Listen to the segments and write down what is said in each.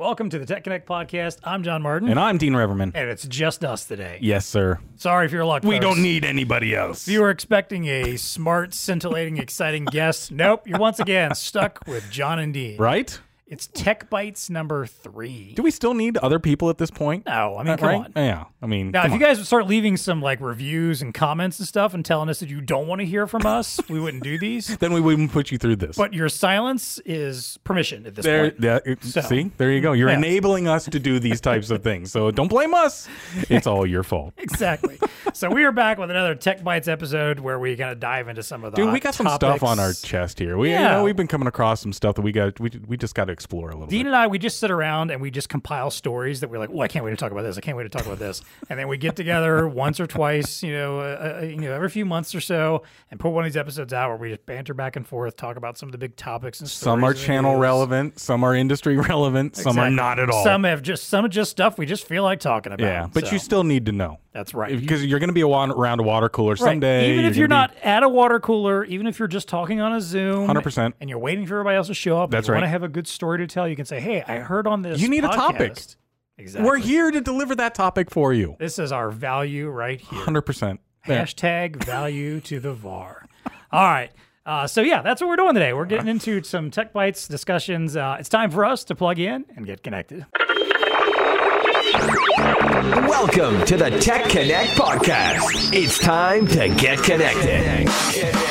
Welcome to the Tech Connect podcast. I'm John Martin, And I'm Dean Reverman. and it's just us today. Yes, sir. Sorry if you're luck. We folks. don't need anybody else. If you were expecting a smart, scintillating, exciting guest, nope. You're once again stuck with John and Dean. right? It's Tech Bites number three. Do we still need other people at this point? No, I mean, Uh, come right? on. Yeah. I mean, Now, if you on. guys would start leaving some like reviews and comments and stuff and telling us that you don't want to hear from us, we wouldn't do these. then we wouldn't put you through this. But your silence is permission at this there, point. it- So- see, there you go. You're Yeah. enabling us to do these types of things. So don't blame us. It's all your fault. Exactly. so we are back with another Tech Bites episode where we kind of dive into some of the Dude, we got some topics. stuff on our chest here. We, you Yeah. know, we've been coming across some stuff that we got. We, we just got to explore a little Dean bit. and I, we just sit around and we just compile stories that we're like, oh, I can't wait to talk about this. I can't wait to talk about this. And then we get together once or twice, you know, uh, uh, you know, every few months or so, and put one of these episodes out where we just banter back and forth, talk about some of the big topics and Some are stories in the channel relevant. Some are industry relevant. Some are not at all. Some have just some are just stuff we just feel like talking about. yeah, but So, you still need to know that's right. because you're going to be around a water cooler Right. someday. Even if you're gonna not at a water cooler, even if you're just talking on a Zoom, 100%. and you're waiting for everybody else to show up, That's you want to have a good story to tell. You can say, "Hey, I heard on this." You need a topic. Exactly. we're here to deliver that topic for you. This is our value right here. Hundred percent. Hashtag value to the VAR. All right. Uh, so yeah, that's what we're doing today. We're getting into some tech bites discussions. Uh, it's time for us to plug in and get connected. Welcome to the Tech Connect podcast. It's time to get connected.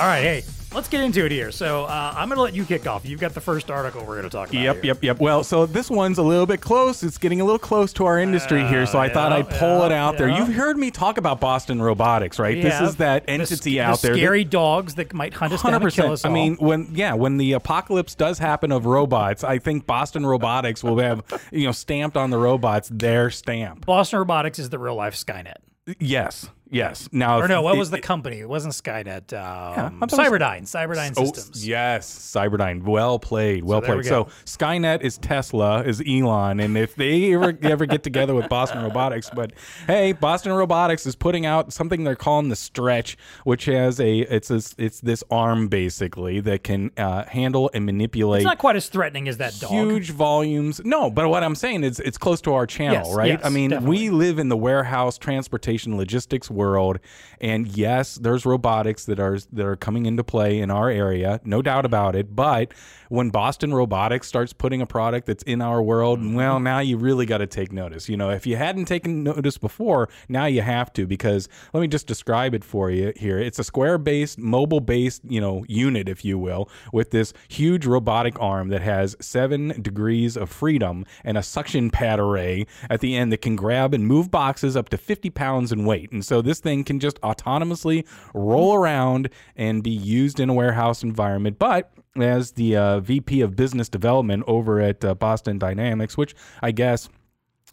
All right, hey, let's get into it here. So uh, I'm going to let you kick off. You've got the first article we're going to talk about. Yep, here. yep, yep. Well, so this one's a little bit close. It's getting a little close to our industry here, so I thought I'd pull it yeah, out there. You've heard me talk about Boston Robotics, right? This is that entity sc- out the there. that- Scary dogs that might hunt us down Hundred and kill us. I mean, when yeah, when the apocalypse does happen of robots, I think Boston Robotics will have you know stamped on the robots their stamp. Boston Robotics is the real life Skynet. Yes, yes. Now, Or no, what it- was the company? It wasn't Skynet. Um, was- Cyberdyne. Cyberdyne Oh, Systems. yes, Cyberdyne. Well played. Well we played. So. Skynet is Tesla, is Elon, and if they ever ever get together with Boston Robotics, but hey, Boston Robotics is putting out something they're calling the Stretch, which has a it's this it's this arm basically that can uh, handle and manipulate It's not quite as threatening as that dog. huge volumes. No, but what I'm saying is it's close to our channel, Yes, right? yes, I mean, definitely. we live in the warehouse transportation logistics world and yes, there's robotics that are that are coming into play in our area, no doubt about it, but when Boston Robotics starts putting a product that's in our world, Mm-hmm. well, now you really got to take notice. You know, if you hadn't taken notice before, now you have to because let me just describe it for you here. It's a square-based, mobile-based, you know, unit if you will, with this huge robotic arm that has 7 degrees of freedom and a suction pad array at the end that can grab and move boxes up to 50 pounds in weight. And so this thing can just autonomously roll around and be used in a warehouse environment, but as the uh, VP of Business Development over at uh, Boston Dynamics, which I guess.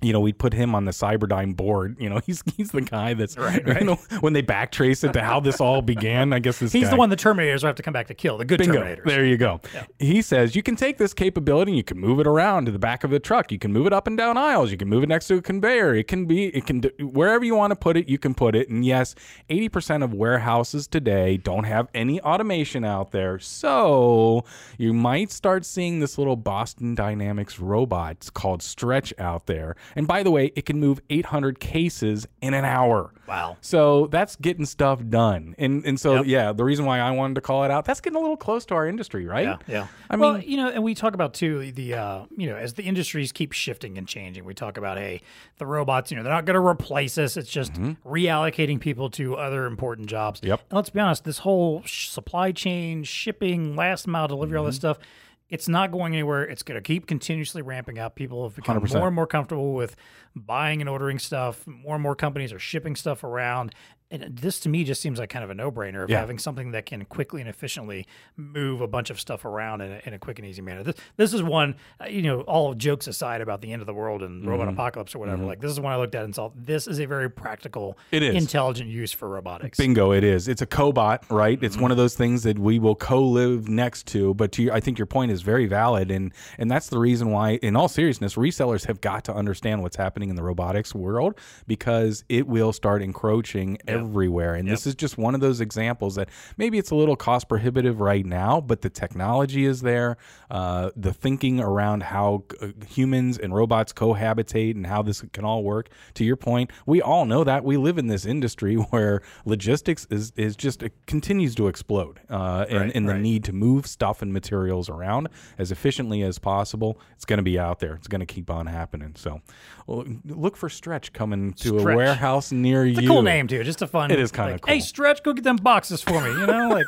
You know, we put him on the Cyberdyne board. You know, he's he's the guy that's Right, right. You know, when they backtrace it to how this all began. I guess this He's guy, the one the Terminators have to come back to kill. The good Bingo. Terminators. There you go. He says you can take this capability and you can move it around to the back of the truck. You can move it up and down aisles. You can move it next to a conveyor. It can be, it can, wherever you want to put it, you can put it. And yes, 80% of warehouses today don't have any automation out there. So you might start seeing this little Boston Dynamics robot called Stretch out there. And by the way, it can move 800 cases in an hour. Wow. So that's getting stuff done. And and so Yep. yeah, the reason why I wanted to call it out, that's getting a little close to our industry, right? Yeah, yeah. I well, mean- you know, and we talk about too the uh, you know as the industries keep shifting and changing. We talk about hey, the robots, you know, they're not going to replace us. It's just reallocating people to other important jobs. Mm-hmm. Yep. And let's be honest, this whole sh- supply chain, shipping, last mile delivery, all this Mm-hmm. stuff. It's not going anywhere. It's going to keep continuously ramping up. People have become 100%. more and more comfortable with buying and ordering stuff. More and more companies are shipping stuff around. And this to me just seems like kind of a no-brainer of Yeah. having something that can quickly and efficiently move a bunch of stuff around in a, in a quick and easy manner. This, this is one, uh, you know, all jokes aside about the end of the world and Mm-hmm. robot apocalypse or whatever. Like this is one I looked at and saw this is a very practical, It is. intelligent use for robotics. Bingo, it is. It's a cobot, right? It's Mm-hmm. one of those things that we will co-live next to. But to your, I think your point is very valid, and and that's the reason why, in all seriousness, resellers have got to understand what's happening in the robotics world because it will start encroaching everywhere. And this is just one of those examples that maybe it's a little cost prohibitive right now, but the technology is there. Uh, the thinking around how uh, humans and robots cohabitate and how this can all work. To your point, we all know that we live in this industry where logistics is is just it continues to explode, uh, and, Right, and the right. need to move stuff and materials around as efficiently as possible. It's going to be out there. It's going to keep on happening. So, well, look for Stretch coming to Stretch. a warehouse near It's a you. cool name too, just a fun. It is kinda like, cool. Hey, Stretch, go get them boxes for me. You know, like,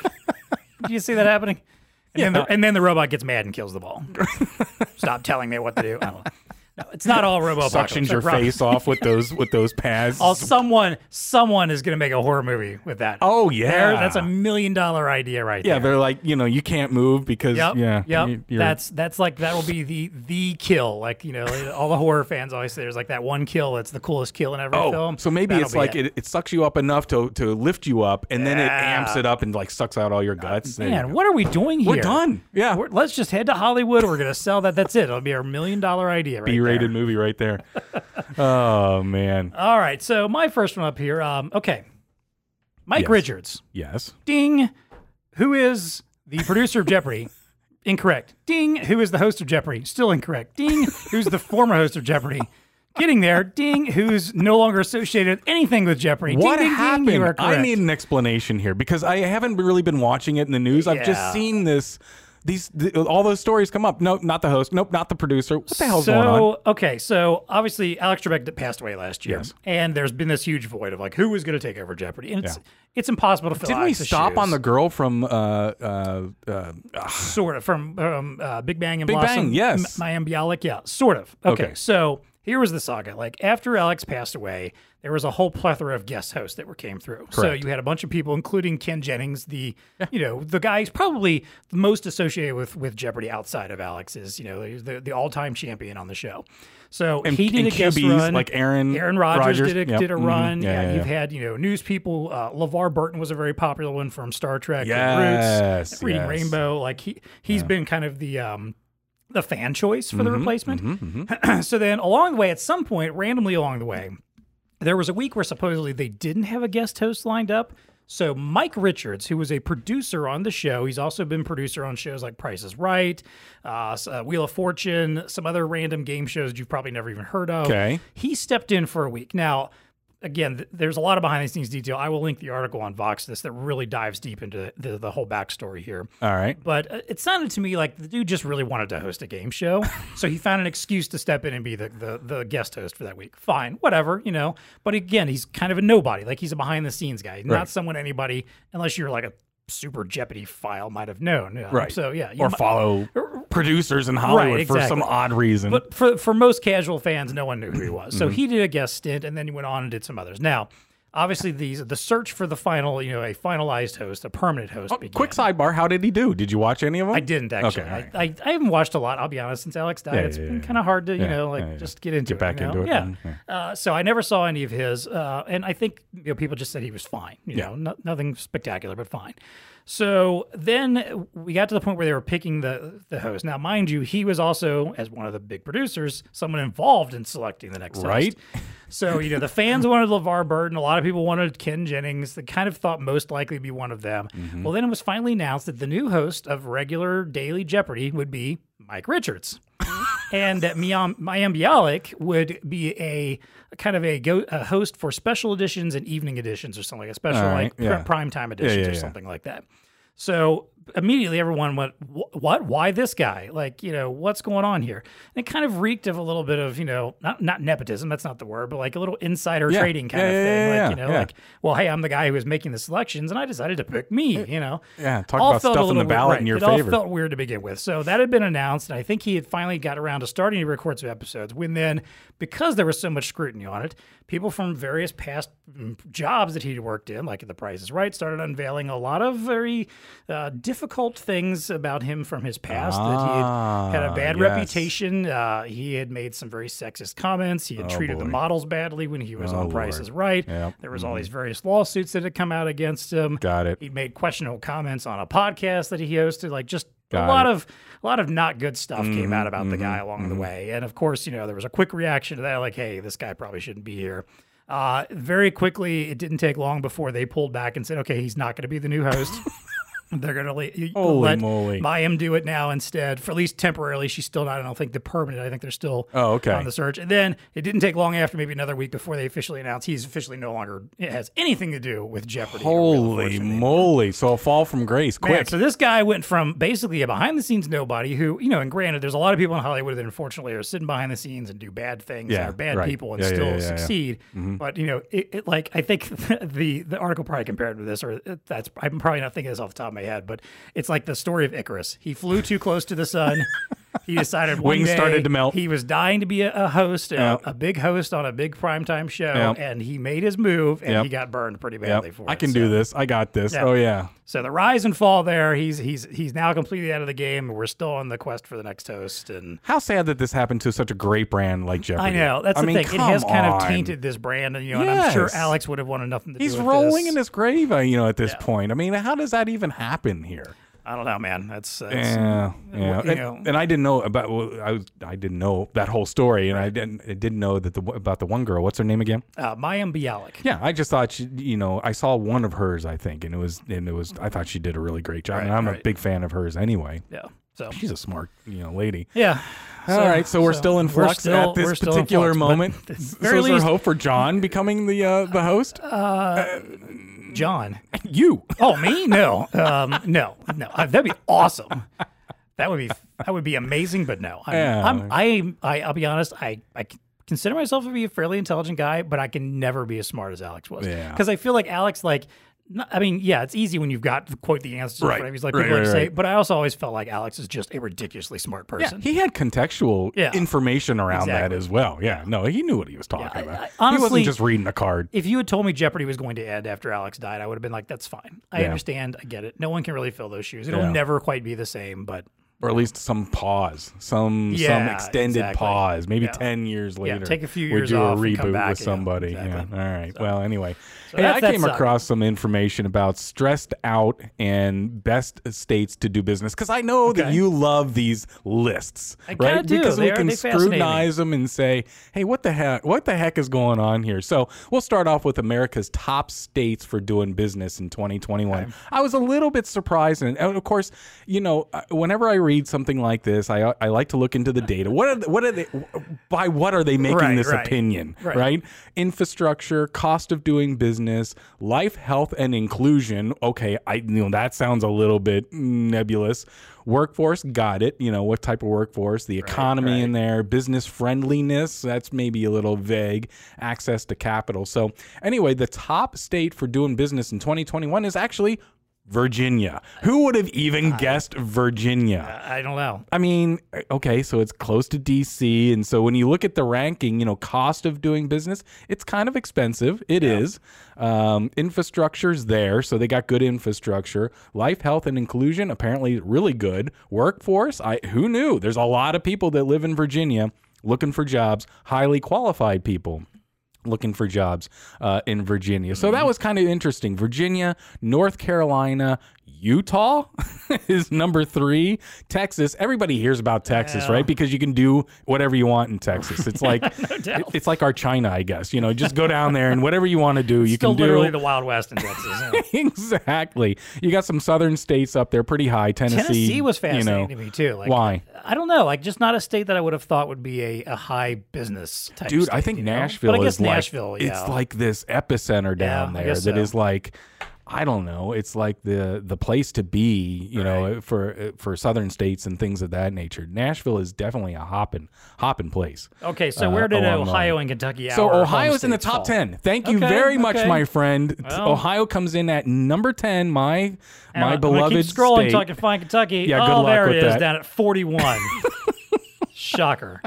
do you see that happening? And, then the, and then the robot gets mad and kills the ball. Stop telling me what to do. I don't know. No, it's not all robo Suctions your face off with those with those pads. Oh, someone, someone is going to make a horror movie with that. Oh, yeah. There- that's a million dollar idea right there. yeah, there. they're like you know you can't move because Yep. yeah Yep. you- you're- That's that's like that'll be the the kill. Like you know, all the horror fans always say there's like that one kill that's the coolest kill in every Oh, film. so maybe That'll it's be like it. it. It, sucks you up enough to to lift you up, and then it Yeah. amps it up and like sucks out all your guts. There you Man, go. what are we doing here? We're done. Yeah, We're- let's just head to Hollywood. We're gonna sell that. That's it. It'll be our million dollar idea. Right B-rated there. movie right there. oh man, All right. So my first one up here. Um, okay, Mike Yes. Richards. yes. Ding. Who is the producer of Jeopardy? Incorrect. Ding. Who is the host of Jeopardy? Still incorrect. Ding. Who's the former host of Jeopardy? Getting there. Ding. Who's no longer associated with anything with Jeopardy? What ding, ding, happened? Ding. I need an explanation here because I haven't really been watching it in the news. I've just seen this. These th- all those stories come up. Nope, not the host. Nope, not the producer. What the hell's so, going on? okay, so obviously Alex Trebek passed away last year, Yes. and there's been this huge void of like who is going to take over Jeopardy, and it's it's impossible to fill. Didn't we Alex's stop on the girl from uh, uh, uh, sort of from um, uh, Big Bang and Big Blossom. Bang, yes. M- Mayim Bialik, yeah, sort of. Okay, Okay. so here was the saga. Like after Alex passed away, there was a whole plethora of guest hosts that were came through. So you had a bunch of people, including Ken Jennings, the you know the guy who's probably the most associated with with Jeopardy outside of Alex is you know the the all time champion on the show. So And- he did a guest QBs run. like Aaron Aaron Rodgers, Rodgers. did a, Yep. did a Mhm. run. Yeah, Yeah, yeah, you've yeah. had you know news people. Uh, LeVar Burton was a very popular one from Star Trek. and Yes, Roots, Reading. Rainbow. Like he he's been kind of the um the fan choice for Mm-hmm, the replacement. so then along the way, at some point, randomly along the way, there was a week where supposedly they didn't have a guest host lined up. So Mike Richards, who was a producer on the show, he's also been producer on shows like Price is Right, uh, uh, Wheel of Fortune, some other random game shows you've probably never even heard of. Okay. He stepped in for a week. Now, again, th- there's a lot of behind the scenes detail. I will link the article on Vox this that really dives deep into the, the whole backstory here. All right. But uh, it sounded to me like the dude just really wanted to host a game show. so he found an excuse to step in and be the, the, the guest host for that week. Fine, whatever, you know. But again, he's kind of a nobody. Like he's a behind the scenes guy, not Right. someone anybody, unless you're like a super Jeopardy file might have known. you know. Right. So yeah. you Or follow producers in Hollywood for some odd reason. But for for most casual fans, no one knew who he was. Mm-hmm. So he did a guest stint, and then he went on and did some others. Now, obviously, these the search for the final, you know, a finalized host, a permanent host. Oh, Quick sidebar: How did he do? Did you watch any of them? I didn't actually. Okay, right. I, I, I haven't watched a lot. I'll be honest. Since Alex died, Yeah, it's yeah, been yeah, kind of hard to you know like just get into Get back it. you into it, Yeah. Uh, so I never saw any of his, uh, and I think you know people just said he was fine. You Yeah. know, no, nothing spectacular, but fine. So then we got to the point where they were picking the the host. Now, mind you, he was also, as one of the big producers, someone involved in selecting the next Right. host. So you know, the fans wanted LeVar Burton. A lot of people wanted Ken Jennings. They kind of thought most likely to be one of them. Mm-hmm. Well, then it was finally announced that the new host of regular daily Jeopardy would be Mike Richards. and that Miam, Mayim Bialik would be a, kind of a, go, a host for special editions and evening editions or something like a special right, like yeah. prime time editions yeah, or yeah. something like that. So immediately everyone went, "What? Why this guy? Like, you know, what's going on here?" And it kind of reeked of a little bit of, you know, not not nepotism. That's not the word, but like a little insider Yeah. trading kind Yeah, of thing. yeah, like, you know, like, well, hey, I'm the guy who was making the selections, and I decided to pick me. You know, Yeah, talk All about felt a stuffing the ballot weird. in your it all favor. felt weird to begin with. So that had been announced, and I think he had finally got around to starting to record some episodes. When then, because there was so much scrutiny on it, people from various past mm, jobs that he'd worked in, like at The Price is Right, started unveiling a lot of very uh, difficult things about him from his past. that he had, had a Ah, bad yes. reputation. Uh, he had made some very sexist comments. He had treated the Oh, models badly when he was Oh, on Price is Right. Yep. There was all these various lawsuits that had come out against him. Got it. He'd made questionable comments on a podcast that he hosted, like just Got a lot it. of a lot of not good stuff came out about the guy along the way. And of course, you know, there was a quick reaction to that, like, hey, this guy probably shouldn't be here. Uh, very quickly, it didn't take long before they pulled back and said, okay, he's not going to be the new host. They're going to le- Holy let moly. Mayim do it now instead, for at least temporarily. She's still not, I don't think, the permanent. I think they're still Oh, okay. on the search. And then it didn't take long after, maybe another week before they officially announced he's officially no longer, it has anything to do with Jeopardy. or Wheel of Holy moly! So a fall from grace, Man, so this guy went from basically a behind the scenes nobody who, you know, and granted, there's a lot of people in Hollywood that unfortunately are sitting behind the scenes and do bad things Yeah, and are bad right. people and Yeah, still yeah, succeed. Mm-hmm. But you know, it, it like I think the the article probably compared to this, or that's I'm probably not thinking this off the top of my head, but it's like the story of Icarus. He flew too close to the sun. He decided Wings started to melt. He was dying to be a, a host, a, a big host on a big primetime show, and he made his move, and he got burned pretty badly for it. I can So- do this. I got this. Oh yeah. so the rise and fall there, he's he's he's now completely out of the game. We're still on the quest for the next host, and How sad that this happened to such a great brand like Jeopardy. I know that's I the mean, thing. It has come kind of tainted this brand, and you know, and I'm sure Alex would have wanted nothing to He's do with rolling this. in his grave, uh, you know, at this point. I mean, how does that even happen here? I don't know, man. That's, that's Yeah, yeah. you And, know- and I didn't know about. well, I was. I didn't know that whole story, and I didn't. I didn't know that the about the one girl. What's her name again? uh, Mayim Bialik. Yeah, I just thought she. You know, I saw one of hers. I think, and it was. And it was. I thought she did a really great job. and I'm a big fan of hers anyway. Yeah. So She's a smart, you know, lady. yeah. All right, so we're still in flux still- at this particular flux, moment. So is there hope for John becoming the uh, the host? John. you. Oh, me? No. Um, no. No. Uh, that'd be awesome. That would be that would be amazing, but no. I'm, Yeah. I'm I, I I'll be honest, I I consider myself to be a fairly intelligent guy, but I can never be as smart as Alex was. Yeah. Because I feel like Alex like I mean, yeah, it's easy when you've got quote the answers Right. front of you. He's like Right, people like right, say, but I also always felt like Alex is just a ridiculously smart person. Yeah, he had contextual Yeah. information around that as well. Yeah, no, he knew what he was talking I- about. I- he honestly- wasn't just reading a card. if you had told me Jeopardy was going to end after Alex died, I would have been like, "That's fine. I Yeah. understand. I get it. No one can really fill those shoes. It'll Yeah. never quite be the same." But or at least some pause, some some extended exactly. pause, maybe Yeah. ten years later. yeah, take a few years we do a off and come reboot with somebody. exactly. Yeah, all right. well, anyway, hey, I came sucked. across some information about stressed out and best states to do business because I know that you love these lists, I right? do. Because They we can they fascinate me. scrutinize them and say, hey, what the heck? What the heck is going on here? So we'll start off with America's top states for doing business in 2021. I was a little bit surprised, and, and of course, you know, uh, whenever I read something like this, I I like to look into the data. What are the, what are they? By what are they making Right, this right. opinion? Right. right? Infrastructure, cost of doing business, life, health, and inclusion. Okay, I you know that sounds a little bit nebulous. Workforce, got it. You know what type of workforce? The economy in there, business friendliness. That's maybe a little vague. Access to capital. So anyway, the top state for doing business in 2021 is actually Virginia. Who would have even guessed Virginia? I don't know. I mean, okay, so it's close to DC, and so when you look at the ranking, you know, cost of doing business, it's kind of expensive. It is. Um, infrastructure's there, so they got good infrastructure. Life, health, and inclusion apparently really good. Workforce, I who knew? There's a lot of people that live in Virginia looking for jobs, highly qualified people looking for jobs uh, in Virginia. So that was kind of interesting. Virginia, North Carolina, Utah is number three. Texas, everybody hears about Texas, Yeah. right? Because you can do whatever you want in Texas. It's like it- it's like our China, I guess. You know, just go down there and whatever you want to do, you Still can do. literally the Wild West in Texas. know. exactly. You got some southern states up there, pretty high. Tennessee, Tennessee was you know. fascinating to me too. Like, Why? I don't know. Like, just not a state that I would have thought would be a, a high business type. Dude, state, I think you know? Nashville But I guess is like Nashville. Yeah. it's like this epicenter down there that so. is like I don't know. It's like the the place to be, you know, for for southern states and things of that nature. Nashville is definitely a hopping hopping place. Okay, so Uh, where did the Ohio and Kentucky? So our Ohio is in the top fall? ten. Thank you Okay, very much, my friend. Well. Ohio comes in at number ten. My my I'm beloved keep scrolling state. until I can find Kentucky. Yeah, good oh, luck there with it is, that. down at 41. Shocker.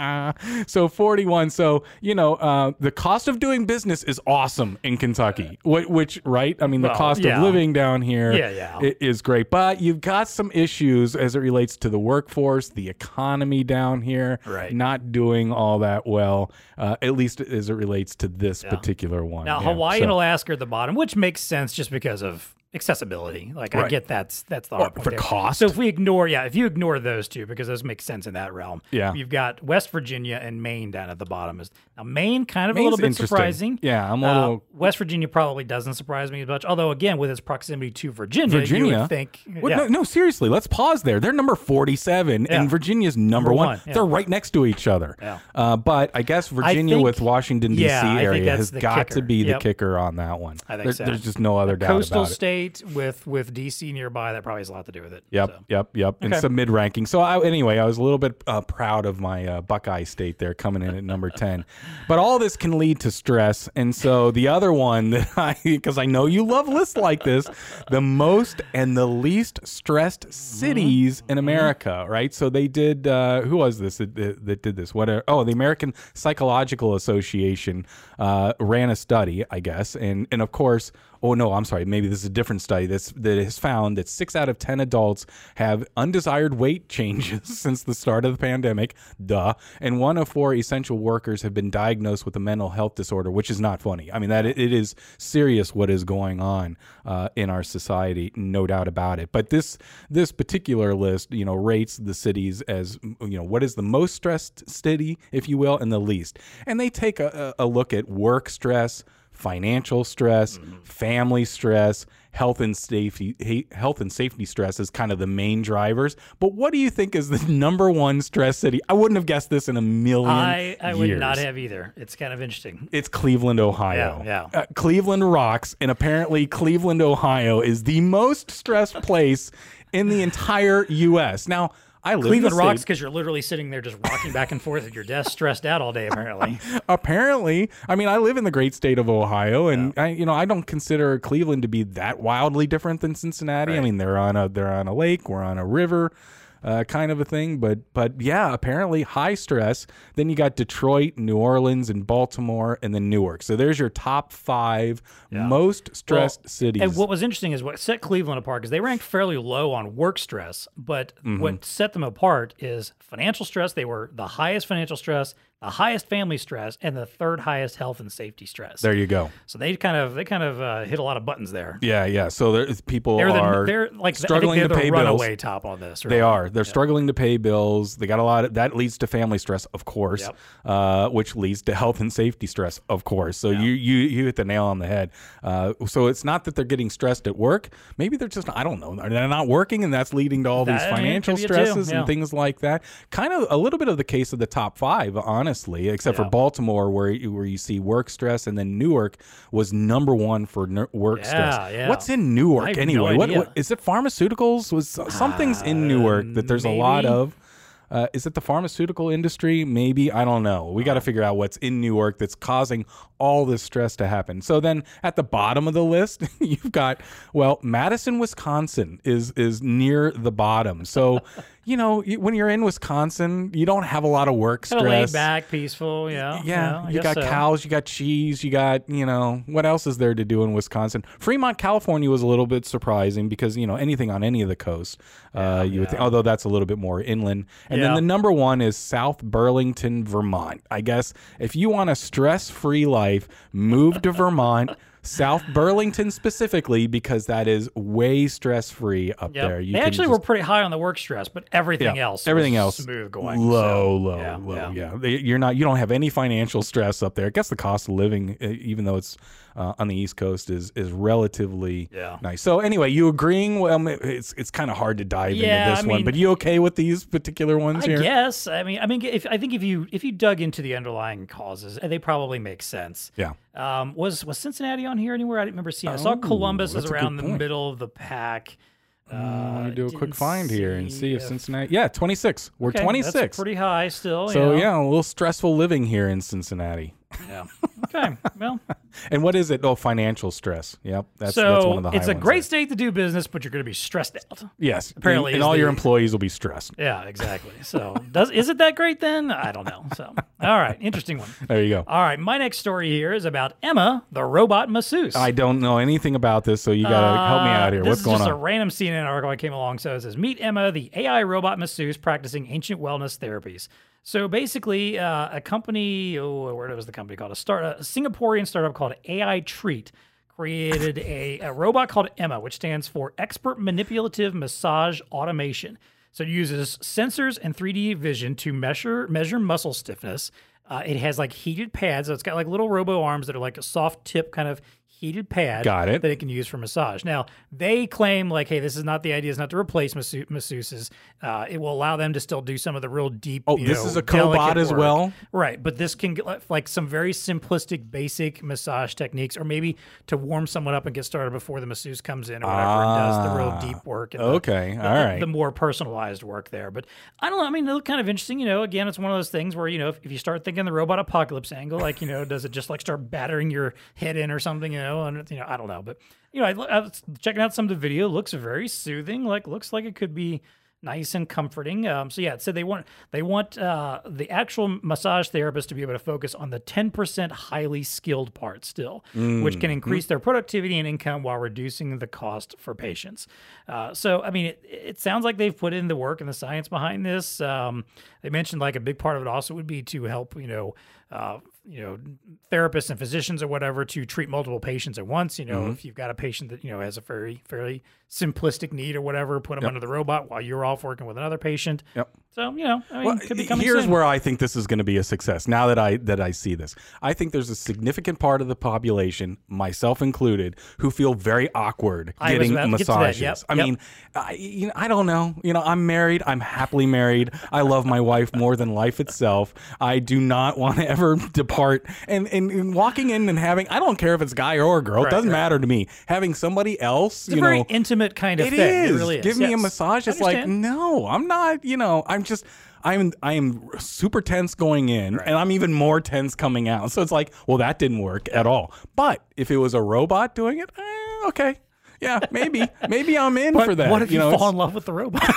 so 41 so you know uh, the cost of doing business is awesome in kentucky which, which right i mean the Well, cost yeah. of living down here Yeah, yeah. is great but you've got some issues as it relates to the workforce the economy down here Right. not doing all that well uh, at least as it relates to this particular one Now, Hawaii so- and Alaska are at the bottom, which makes sense just because of accessibility. Like, I get that's that's the hard point for there. cost. So if we ignore, yeah, if you ignore those two, because those make sense in that realm. Yeah. you've got West Virginia and Maine down at the bottom. Is now Maine kind of a little bit surprising. Yeah, I'm a Uh, little- West Virginia probably doesn't surprise me as much. Although again, with its proximity to Virginia, you Virginia think. Well, yeah. no, no, seriously, let's pause there. They're number 47, Yeah. and Virginia's number, Number one. one, yeah. They're right next to each other. Yeah. Uh, but I guess Virginia think- with Washington, D.C. area has the got to kicker. be the Yep. kicker on that one. I think There- so. There's just no other doubt Coastal about it. state with with DC nearby, that probably has a lot to do with it. Yep, So. yep, yep. And some mid ranking. So I, anyway, I was a little bit uh, proud of my uh, Buckeye state there coming in at number ten. But all this can lead to stress, and so the other one that I, because I know you love lists like this, the most and the least stressed cities in America, right? So they did. Uh, who was this that, that, that did this? What? Are, oh, the American Psychological Association uh, ran a study, I guess, and and of course. Oh no, I'm sorry. Maybe this is a different study that's, that has found that six out of ten adults have undesired weight changes since the start of the pandemic. Duh. And one of four essential workers have been diagnosed with a mental health disorder, which is not funny. I mean that it, is serious what is going on uh, in our society, no doubt about it. But this this particular list, you know, rates the cities as you know what is the most stressed city, if you will, and the least. And they take a a look at work stress financial stress, family stress, health and safety health and safety stress is kind of the main drivers. But what do you think is the number one stress city? I wouldn't have guessed this in a million I, I would not have either. It's kind of interesting. It's Cleveland, Ohio. Yeah, yeah. Uh, Cleveland rocks, and apparently Cleveland, Ohio, is the most stressed place in the entire U.S. Now, I live in Cleveland the rocks because you're literally sitting there just rocking back and forth at your desk, stressed out all day. Apparently, apparently. I mean i live in the great state of ohio and i you know i don't consider cleveland to be that wildly different than cincinnati. I mean they're on a they're on a lake we're on a river uh, kind of a thing but but yeah apparently high stress then you got detroit new orleans and baltimore and then newark so there's your top five most stressed cities And what was interesting is what set Cleveland apart because they ranked fairly low on work stress, but Mm-hmm. what set them apart is financial stress. They were the highest financial stress, the highest family stress, and the third highest health and safety stress. there you go so they kind of they kind of uh, hit a lot of buttons there. yeah yeah so there's people They're are they're like struggling I think to they're pay the bills runaway top on this. They are. They're struggling to pay bills. They got a lot of that leads to family stress, of course, Yep. uh, which leads to health and safety stress, of course. So you you you hit the nail on the head. Uh, so it's not that they're getting stressed at work. Maybe they're just I don't know. They're not working, and that's leading to all these That- I mean, financial it too, stresses yeah. and things like that. Kind of a little bit of the case of the top five, honestly, except for Baltimore, where you, where you see work stress, and then Newark was number one for ner- work Yeah, stress. yeah. What's in Newark have no anyway? what, what is it? Pharmaceuticals was something's in Newark that there's a lot of. Uh, is it the pharmaceutical industry? Maybe I don't know. We got to figure out what's in Newark that's causing all this stress to happen. So then, at the bottom of the list, you've got well, Madison, Wisconsin is is near the bottom. So, you know, when you're in Wisconsin, you don't have a lot of work stress. laid back, peaceful. Yeah, Yeah, I you got so. cows, you got cheese, you got, you know, what else is there to do in Wisconsin? Fremont, California was a little bit surprising because, you know, anything on any of the coast, uh, you would think, although that's a little bit more inland. And then the number one is South Burlington, Vermont. I guess if you want a stress free life, move to Vermont. South Burlington specifically because that is way stress free up Yep. there. You they actually just- were pretty high on the work stress, but everything yeah, else, everything else smooth going. low, so, low, yeah, low. yeah. Yeah, They- you're not. You don't have any financial stress up there. I guess the cost of living, uh, even though it's uh, on the East Coast is is relatively Yeah. nice. So anyway, you agreeing? Well, it's it's kind of hard to dive Yeah, into this I one, mean- but you okay with these particular ones I here? guess. I mean, I mean, if I think if you if you dug into the underlying causes, they probably make sense. Yeah. Um, was was Cincinnati on here anywhere? I didn't remember seeing. I saw Oh, Columbus is that's a good around the middle of the pack. Uh, Let me do a quick find here and see if if- Cincinnati. Yeah, 26. We're Okay, 26. Pretty high still. so know? yeah, a little stressful living here in Cincinnati. Yeah. Okay. Well, And what is it? Oh, financial stress. Yep, that's so that's one of the high it's a ones great there. state to do business, but you're going to be stressed out. Yes, apparently and, and is all your employees will be stressed. Yeah, exactly. So does is it that great then? I don't know. So all right, interesting one. There you go. All right, my next story here is about Emma, the robot masseuse. I don't know anything about this, so you got to help me out here. Uh, This is just on? a random CNN article I came along. So it says, "Meet Emma, the AI robot masseuse practicing ancient wellness therapies." So basically, uh, a company, oh, where was the company called? A start, a Singaporean startup called AI Treat created a, a robot called Emma, which stands for Expert Manipulative Massage Automation. So it uses sensors and 3D vision to measure measure muscle stiffness. Uh, it has like heated pads, so it's got like little robo arms that are like a soft tip kind of heated pad Got it. that it can use for massage. Now, they claim like, hey, this is not the idea, is not to replace masseu- masseuses. Uh, it will allow them to still do some of the real deep. Oh, this know, is a cobot as work. well? right? But this can get like some very simplistic, basic massage techniques, or maybe to warm someone up and get started before the masseuse comes in or whatever and does the real deep work. And Ah, Okay, the, all the- right. the more personalized work there. But I don't know. I mean, they look kind of interesting. You know, again, it's one of those things where you know, if, if you start thinking the robot apocalypse angle, like you know, does it just like start battering your head in or something? You know, and you know, I don't know, but you know, I, I was checking out some of the video. Looks very soothing. Like looks like it could be nice and comforting. Um, so yeah, so they want they want uh, the actual massage therapist to be able to focus on the ten percent highly skilled part still, which can increase their productivity and income while reducing the cost for patients. Uh, so I mean, it, it sounds like they've put in the work and the science behind this. Um, they mentioned like a big part of it also would be to help you know. Uh, you know, therapists and physicians or whatever to treat multiple patients at once. You know, mm-hmm. if you've got a patient that you know has a very fairly simplistic need or whatever, put them under the robot while you're off working with another patient. Yep. So you know, I mean, Well, could be coming here's soon. where I think this is going to be a success. Now that I that I see this, I think there's a significant part of the population, myself included, who feel very awkward I getting to get massages. Yep, I yep. mean, I, you know, I don't know. You know, I'm married. I'm happily married. I love my wife more than life itself. I do not want to ever depart. And, and and walking in and having, I don't care if it's guy or girl. Right, it doesn't right. matter to me. Having somebody else, it's a you very know, intimate kind of it thing. is. It really is. Give me a massage. It's like no, I'm not. You know, I'm just. I'm I am super tense going in, and I'm even more tense coming out. So it's like, well, that didn't work at all. But if it was a robot doing it, eh, okay, yeah, maybe, maybe I'm in But for that. what if you, know, fall in love with the robot?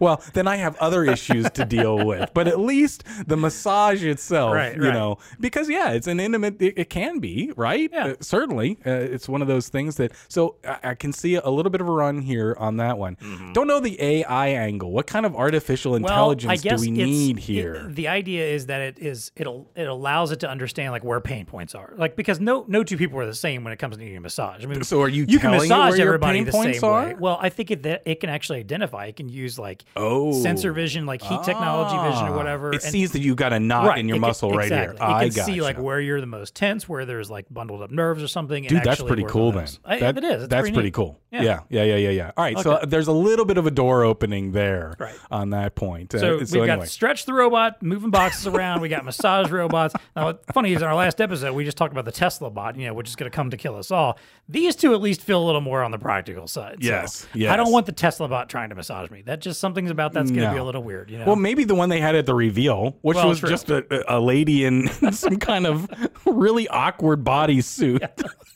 well, then I have other issues to deal with. But at least the massage itself, Right, you right. know, because yeah, it's an intimate. It, it can be right. Yeah. Uh, certainly, uh, it's one of those things that. So I, I can see a little bit of a run here on that one. Don't know the AI angle. What kind of artificial Mm-hmm. well, I intelligence guess do we need it- here? the idea is that it is it'll it allows it to understand like where pain points are. Like because no no two people are the same when it comes to needing a massage. I mean, So are you you can telling it massage where everybody the same are? way. Well, I think it that it can actually identify. It can use like Oh. sensor vision, like heat technology vision or whatever. It and- sees that you've got a knot in your it can- muscle right exactly. here. It I can see like where you're the most tense, where there's like bundled up nerves or something. and Dude, that's pretty cool on then. those. I- That- it is. It's that's pretty, pretty cool. Yeah. Yeah. yeah, yeah, yeah, yeah. All right, so there's a little bit of a door opening there Right. on that point. Uh, So, we've anyway. got stretch the robot, moving boxes around. We got massage robots. Now, what's funny is in our last episode we just talked about the Tesla bot, you know, which is going to come to kill us all. These two at least feel a little more on the practical side. So Yes, I don't want the Tesla bot trying to massage me. That just something's about that's going to be a little weird. You know. Well, maybe the one they had at the reveal, which Well, was true. just a, a lady in some kind of really awkward bodysuit.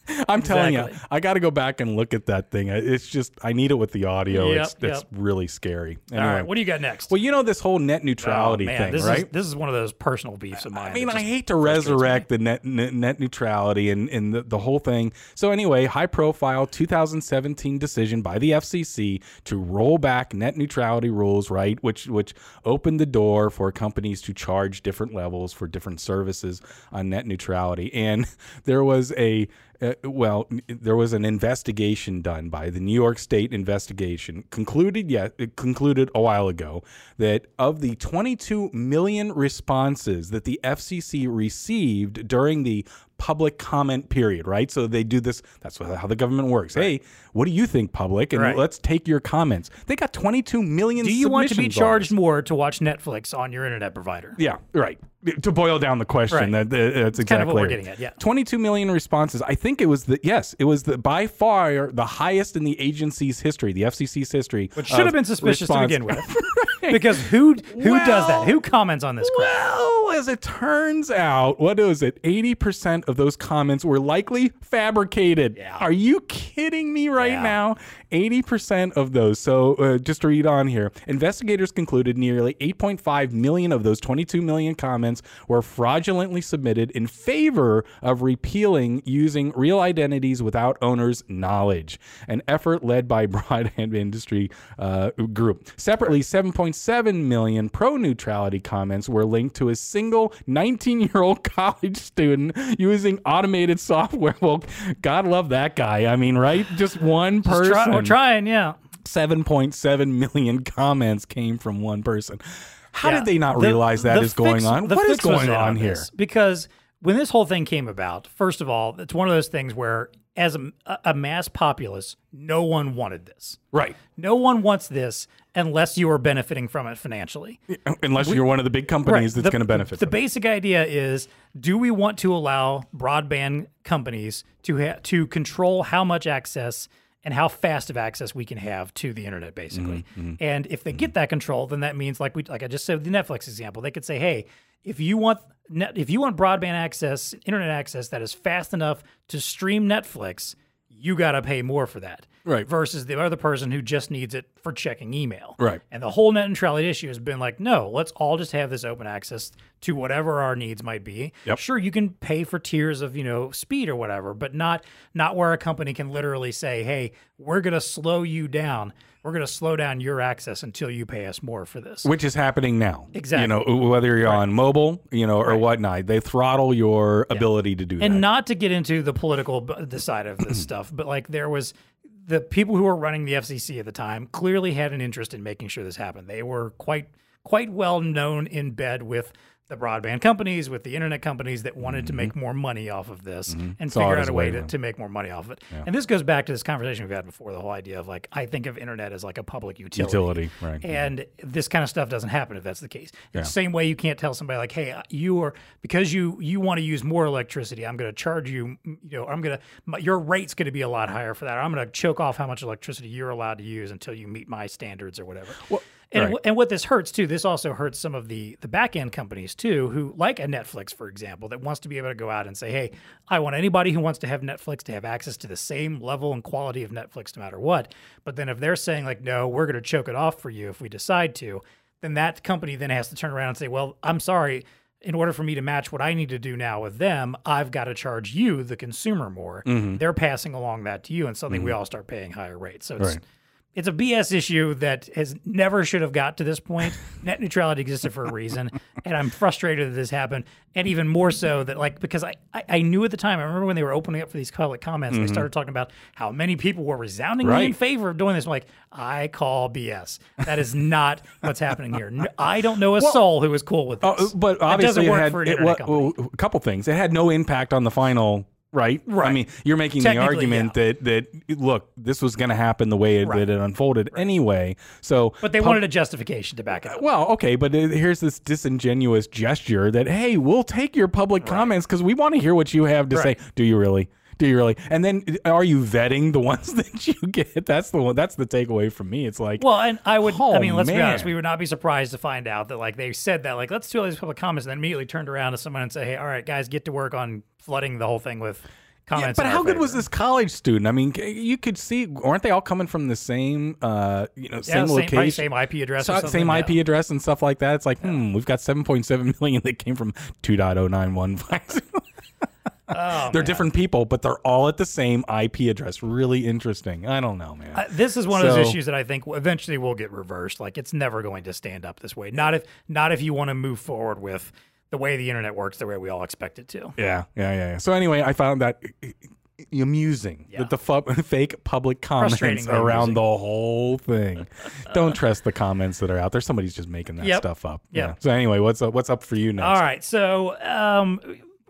I'm telling you, I got to go back and look at that thing. It's just I need it with the audio. Yep, it's it's yep. really scary. all Anyway. right, what do you got next? well, you know this whole net oh, neutrality Oh, man, thing, this right? Is, this is one of those personal beefs of mine. I mean, I hate to me. resurrect the net, net net neutrality and, and the, the whole thing. So anyway, high profile 2017 decision by the FCC to roll back net neutrality rules, right? Which which opened the door for companies to charge different levels for different services on net neutrality. And there was a uh, well, there was an investigation done by the New York State investigation concluded yet it concluded a while ago that of the 22 million responses that the FCC received during the public comment period, right? So they do this. That's how the government works. Hey, what do you think, public? And Right. let's take your comments. They got 22 million. Do you want to be charged more to watch Netflix on your internet provider? Yeah, right. To boil down the question, Right. that, that- that's exactly kind of what we're getting at, yeah. 22 million responses. I think it was the yes, it was the by far the highest in the agency's history, the FCC's history. Which should have been suspicious response. to begin with. because who who does that? Who comments on this crap? Well, as it turns out, what is it? 80% of those comments were likely fabricated. Yeah. Are you kidding me right Yeah. now? 80% of those. So, uh, just to read on here, investigators concluded nearly 8.5 million of those 22 million comments were fraudulently submitted in favor of repealing using real identities without owners' knowledge, an effort led by Broadband Industry uh, Group. Separately, 7.7 million pro neutrality comments were linked to a single 19 year old college student using automated software. Well, God love that guy. I mean, right? Just one person. Try, we're trying, yeah. 7.7 million comments came from one person. How Yeah. did they not The- realize that is going on? What is going on here? Because when this whole thing came about, first of all, it's one of those things where, as a, a mass populace, no one wanted this. Right. No one wants this unless you are benefiting from it financially. Unless you're one of the big companies that's going to benefit The from it. basic idea is: Do we want to allow broadband companies to ha- to control how much access and how fast of access we can have to the internet, basically? Mm-hmm, And if they get that control, then that means, like we like I just said, the Netflix example, they could say, "Hey, if you want net, if you want broadband access, internet access that is fast enough to stream Netflix." You got to pay more for that, Right. Versus the other person who just needs it for checking email, Right. and the whole net neutrality issue has been like, no, let's all just have this open access to whatever our needs might be. Yep. Sure, you can pay for tiers of, you know, speed or whatever, but not not where a company can literally say, hey, we're gonna slow you down. We're gonna slow down your access until you pay us more for this. Which is happening now. Exactly. You know, whether you're on mobile, you know, or Right. whatnot, they throttle your ability to do and that. not to get into the political the side of this stuff, but like there was the people who were running the FCC at the time clearly had an interest in making sure this happened. They were quite quite well known in bed with the broadband companies, with the internet companies that wanted to mm-hmm. make more money off of this mm-hmm. and Saw it figure out a way way to, to- make more money off of it. And this goes back to this conversation we've had before, the whole idea of like I think of internet as like a public utility. Utility, right. Mm-hmm. And this kind of stuff doesn't happen if that's the case. It's the same way you can't tell somebody like, "Hey, uh, you are because you you want to use more electricity. I'm going to charge you. You know, I'm going to your rate's going to be a lot higher for that. Or I'm going to choke off how much electricity you're allowed to use until you meet my standards or whatever." And, right. and what this hurts too, this also hurts some of the the back end companies too, who like a Netflix, for example, that wants to be able to go out and say, "Hey, I want anybody who wants to have Netflix to have access to the same level and quality of Netflix, no matter what." But then if they're saying like, "No, we're going to choke it off for you if we decide to," then that company then has to turn around and say, "Well, I'm sorry." In order for me to match what I need to do now with them, I've got to charge you, the consumer, more. Mm-hmm. They're passing along that to you, and suddenly we mm-hmm. all start paying higher rates. So it's, Right. It's a BS issue that has never should have got to this point. Net neutrality existed for a reason, and I'm frustrated that this happened, and even more so that like because I, I, I knew at the time. I remember when they were opening up for these public comments, they started talking about how many people were resoundingly in Mm-hmm. Favor of doing this. I'm like, I call BS. That is not what's happening here. No- I don't know a soul who is cool with this. Oh, but obviously, it had it, well, a couple things. It had no impact on the final. Right? Right. I mean, you're making the argument that that look, this was going to happen the way it, Right. that it unfolded anyway. So, but they wanted a justification to back it up. Well, okay, but it- here's this disingenuous gesture that hey, we'll take your public comments because we want to hear what you have to Right. say. Do you really? Do you really? And then are you vetting the ones that you get? That's the one. That's the takeaway from me. It's like, Well, and I would, I Oh, mean, let's be honest, we would not be surprised to find out that like they said that, like, let's do all these public comments, and then immediately turned around to someone and say, hey, all right, guys, get to work on flooding the whole thing with Yeah, comments. but how good was this college student? I mean, you could see, aren't they all coming from the same, uh, you know, Yeah, same same, location, same IP address, So- same yeah. IP address and stuff like that? It's like, hmm, we've got 7.7 million that came from 2.091. Oh, they're different people, but they're all at the same IP address. Really interesting. I don't know, man. Uh, this is one of those issues that I think eventually will get reversed. Like, it's never going to stand up this way. Not if, not if you want to move forward with the way the internet works, the way we all expect it to. Yeah, yeah, yeah, yeah. So anyway, I found that amusing Yeah. that the fu- fake public comments around the whole thing. Don't trust the comments that are out there. Somebody's just making that Yep. stuff up. Yep. Yeah. So anyway, what's up? What's up for you next? All right. So, um,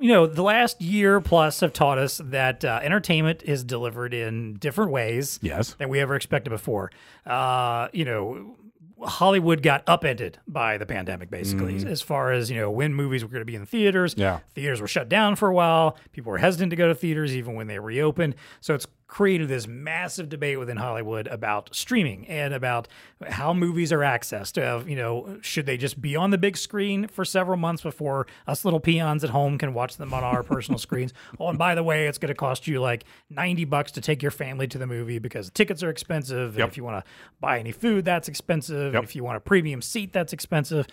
you know, the last year plus have taught us that uh, entertainment is delivered in different ways Yes. than we ever expected before. Uh, you know, Hollywood got upended by the pandemic, basically, as far as you know when movies were going to be in theaters. Yeah. theaters were shut down for a while. People were hesitant to go to theaters even when they reopened. So it's created this massive debate within Hollywood about streaming and about how movies are accessed. Of you know, should they just be on the big screen for several months before us little peons at home can watch them on our personal screens? Oh, and by the way, it's going to cost you like ninety bucks to take your family to the movie because tickets are expensive. And if you want to buy any food, that's expensive. Yep. If you want a premium seat, that's expensive.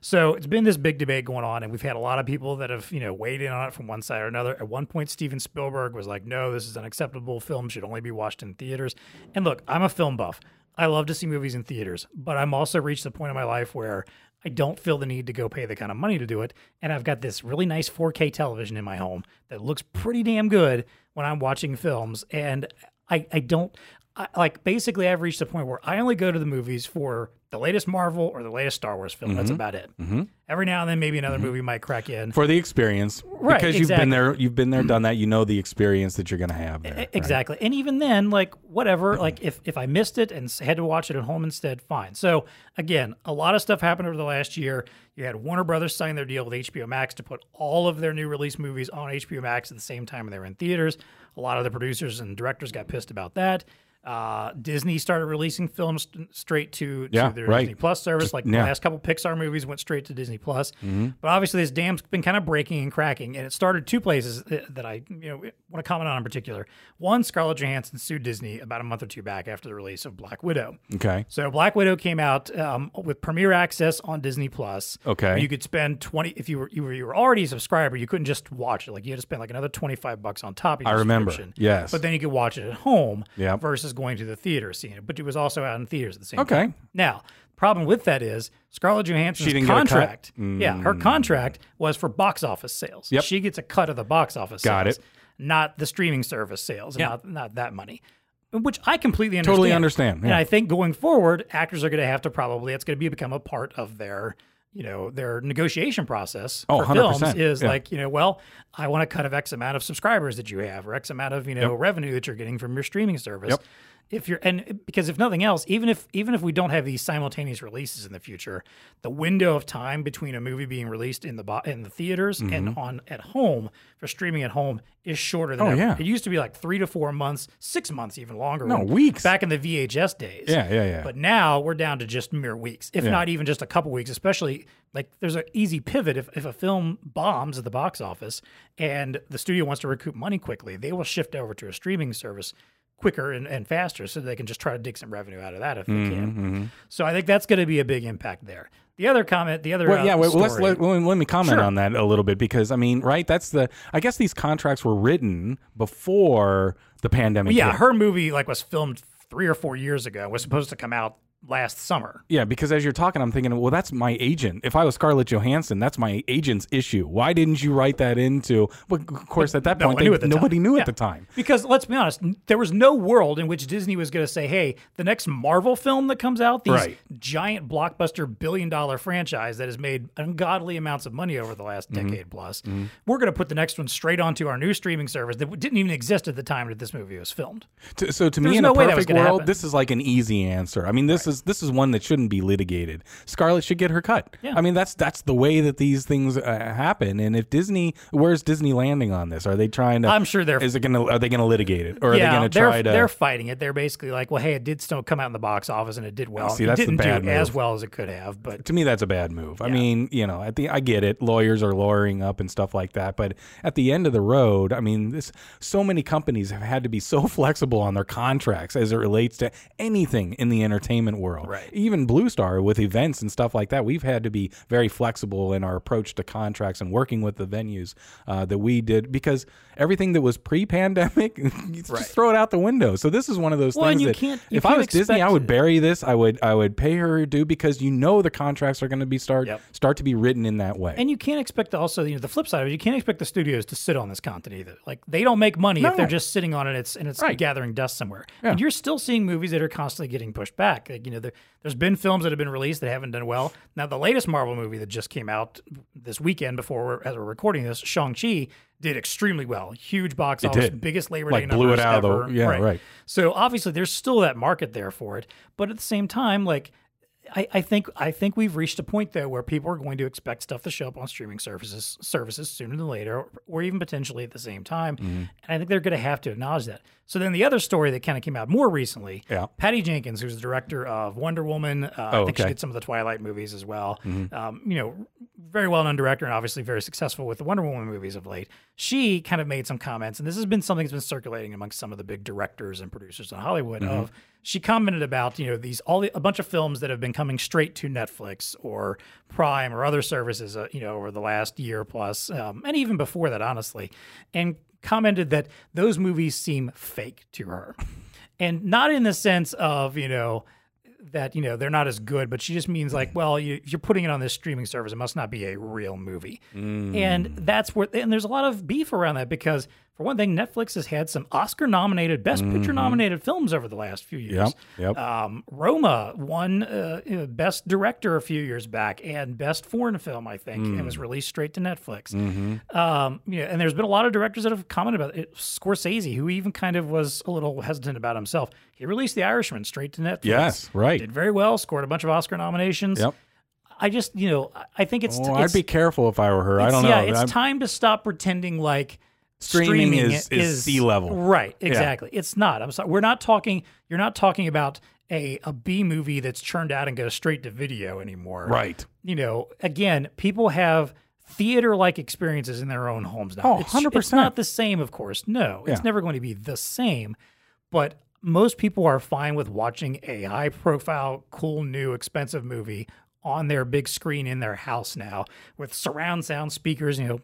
So it's been this big debate going on, and we've had a lot of people that have, you know, weighed in on it from one side or another. At one point, Steven Spielberg was like, "No, this is unacceptable. Film should only be watched in theaters." And look, I'm a film buff. I love to see movies in theaters, but I'm also reached the point in my life where I don't feel the need to go pay the kind of money to do it. And I've got this really nice 4K television in my home that looks pretty damn good when I'm watching films, and I, I don't. I, like basically, I've reached a point where I only go to the movies for the latest Marvel or the latest Star Wars film. That's mm-hmm. about it. Mm-hmm. Every now and then, maybe another mm-hmm. movie might crack in. For the experience, Right, Because you've been there, you've been there, done that. You know the experience that you're going to have there. Right? Exactly. And even then, like whatever, like if if I missed it and had to watch it at home instead, fine. So again, a lot of stuff happened over the last year. You had Warner Brothers sign their deal with HBO Max to put all of their new release movies on HBO Max at the same time they were in theaters. A lot of the producers and directors got pissed about that. Uh, Disney started releasing films st- straight to, to Yeah, their right. Disney Plus service. like the yeah. last couple Pixar movies went straight to Disney Plus. Mm-hmm. But obviously, this dam's been kind of breaking and cracking, and it started two places that that I you know want to comment on in particular. One, Scarlett Johansson sued Disney about a month or two back after the release of Black Widow. Okay. So Black Widow came out um, with premiere access on Disney Plus. Okay. You could spend twenty if you were you were you were already a subscriber. You couldn't just watch it. Like you had to spend like another twenty five bucks on top of your I remember. Yes. But then you could watch it at home Yep. versus going to the theater seeing it. But it was also out in theaters at the same Okay. time. Okay. Now, problem with that is Scarlett Johansson's didn't get a cut? contract. Yeah, her mm. contract was for box office sales. Yep. She gets a cut of the box office Got sales, it. not the streaming service sales, Yeah. not, not that money. Which I completely understand. Totally understand, And. I think going forward, actors are going to have to probably, it's going to be become a part of their you know their negotiation process Oh, for films 100%, is yeah. like you know well i want a cut of x amount of subscribers that you have or x amount of you know Yep. revenue that you're getting from your streaming service Yep. If you're and because if nothing else even if even if we don't have these simultaneous releases in the future the window of time between a movie being released in the bo- in the theaters and on at home for streaming at home is shorter than Mm-hmm. Oh, ever. yeah. it used to be like three to four months six months even longer No, when- weeks. back in the vhs days Yeah, yeah, yeah. but now we're down to just mere weeks if Yeah. not even just a couple weeks especially like there's an easy pivot if, if a film bombs at the box office and the studio wants to recoup money quickly they will shift over to a streaming service quicker and, and faster so they can just try to dig some revenue out of that if they Mm-hmm, can so i think that's going to be a big impact there the other comment the other Well, uh, yeah. Well, let's let, let, me comment Sure. on that a little bit because I mean, right? That's the. I guess these contracts were written before the pandemic. yeah hit. her movie like was filmed three or four years ago was supposed to come out last summer Yeah, because as you're talking, I'm thinking, well, that's my agent. If I was Scarlett Johansson, that's my agent's issue. Why didn't you write that into? Well, of course, at that No point, they- knew at the nobody time. knew Yeah. at the time. Because let's be honest, there was no world in which Disney was going to say, "Hey, the next Marvel film that comes out, these Right. giant blockbuster billion-dollar franchise that has made ungodly amounts of money over the last Mm-hmm. decade plus, we're going to put the next one straight onto our new streaming service that didn't even exist at the time that this movie was filmed." To, so to There's me, in no a way that was perfect world, happen. this is like an easy answer. I mean, this is this is one that shouldn't be litigated. Scarlett should get her cut. Yeah. I mean, that's that's the way that these things uh, happen. And if Disney, where's Disney landing on this? Are they trying to? I'm sure they're- Is it gonna? Are they gonna litigate it, or are they gonna they're, try to? they're fighting it. They're basically like, "Well, hey, it did still come out in the box office and it did well. see, that's the didn't bad do as well as it could have, but to me that's a bad move. I mean, you know, at the I get it. Lawyers are lawyering up and stuff like that, but at the end of the road, I mean, this so many companies have had to be so flexible on their contracts as it relates to anything in the entertainment world. Right. Even Blue Star with events and stuff like that, we've had to be very flexible in our approach to contracts and working with the venues uh, that we did because everything that was pre-pandemic, just throw it out the window. So this is one of those Well, and things you that can't- if I can't was Disney, I would bury this. I would I would pay her due because you know the contracts are going to be start Yep. start to be written in that way. And you can't expect to also, you know, the flip side of it, you can't expect the studios to sit on this content either. Like they don't make money if they're just sitting on it. It's and it's Right. gathering dust somewhere. Yeah. And you're still seeing movies that are constantly getting pushed back. Like, you know, there, there's been films that have been released that haven't done well. Now, the latest Marvel movie that just came out this weekend before we're, as we're recording this, Shang Chi, did extremely well. Huge box office, did. biggest Labor Like, Day blew it numbers out of the- ever. yeah, right. So obviously, there's still that market there for it, but at the same time, like. I, I think I think we've reached a point though where people are going to expect stuff to show up on streaming services services sooner than later, or even potentially at the same time. Mm-hmm. And I think they're going to have to acknowledge that. So then the other story that kind of came out more recently, Yeah. Patty Jenkins, who's the director of Wonder Woman, uh, I Oh, think she did some of the Twilight movies as well. Um, you know, very well known director and obviously very successful with the Wonder Woman movies of late. She kind of made some comments, and this has been something that's been circulating amongst some of the big directors and producers in Hollywood. Of she commented about you know these all the, a bunch of films that have been coming straight to Netflix or Prime or other services, uh, you know, over the last year plus, um, and even before that, honestly, and commented that those movies seem fake to her, and not in the sense of you know that you know they're not as good, but she just means like, well, you, if you're putting it on this streaming service, it must not be a real movie, and that's where and there's a lot of beef around that because for one thing, Netflix has had some Oscar-nominated, Best Picture-nominated films over the last few years. Yep, yep. Um, Roma won uh, uh, Best Director a few years back and Best Foreign Film, I think, and was released straight to Netflix. Um, you know, and there's been a lot of directors that have commented about it. Scorsese, who even kind of was a little hesitant about himself, he released The Irishman straight to Netflix. Yes, right. Did very well, scored a bunch of Oscar nominations. Yep. I just, you know, I- think it's. Oh, it's I'd be careful if I were her. I don't know. Yeah, it's I'm- time to stop pretending like Streaming streaming is- is sea level. Right, exactly. It's not. I'm sorry. We're not talking. You're not talking about a a B movie that's churned out and goes straight to video anymore. right. You know, again, people have theater like experiences in their own homes now. Oh, It's- 100%. It's not the same, of course. No, it's Yeah. never going to be the same. But most people are fine with watching a high profile, cool, new, expensive movie on their big screen in their house now with surround sound speakers, you know.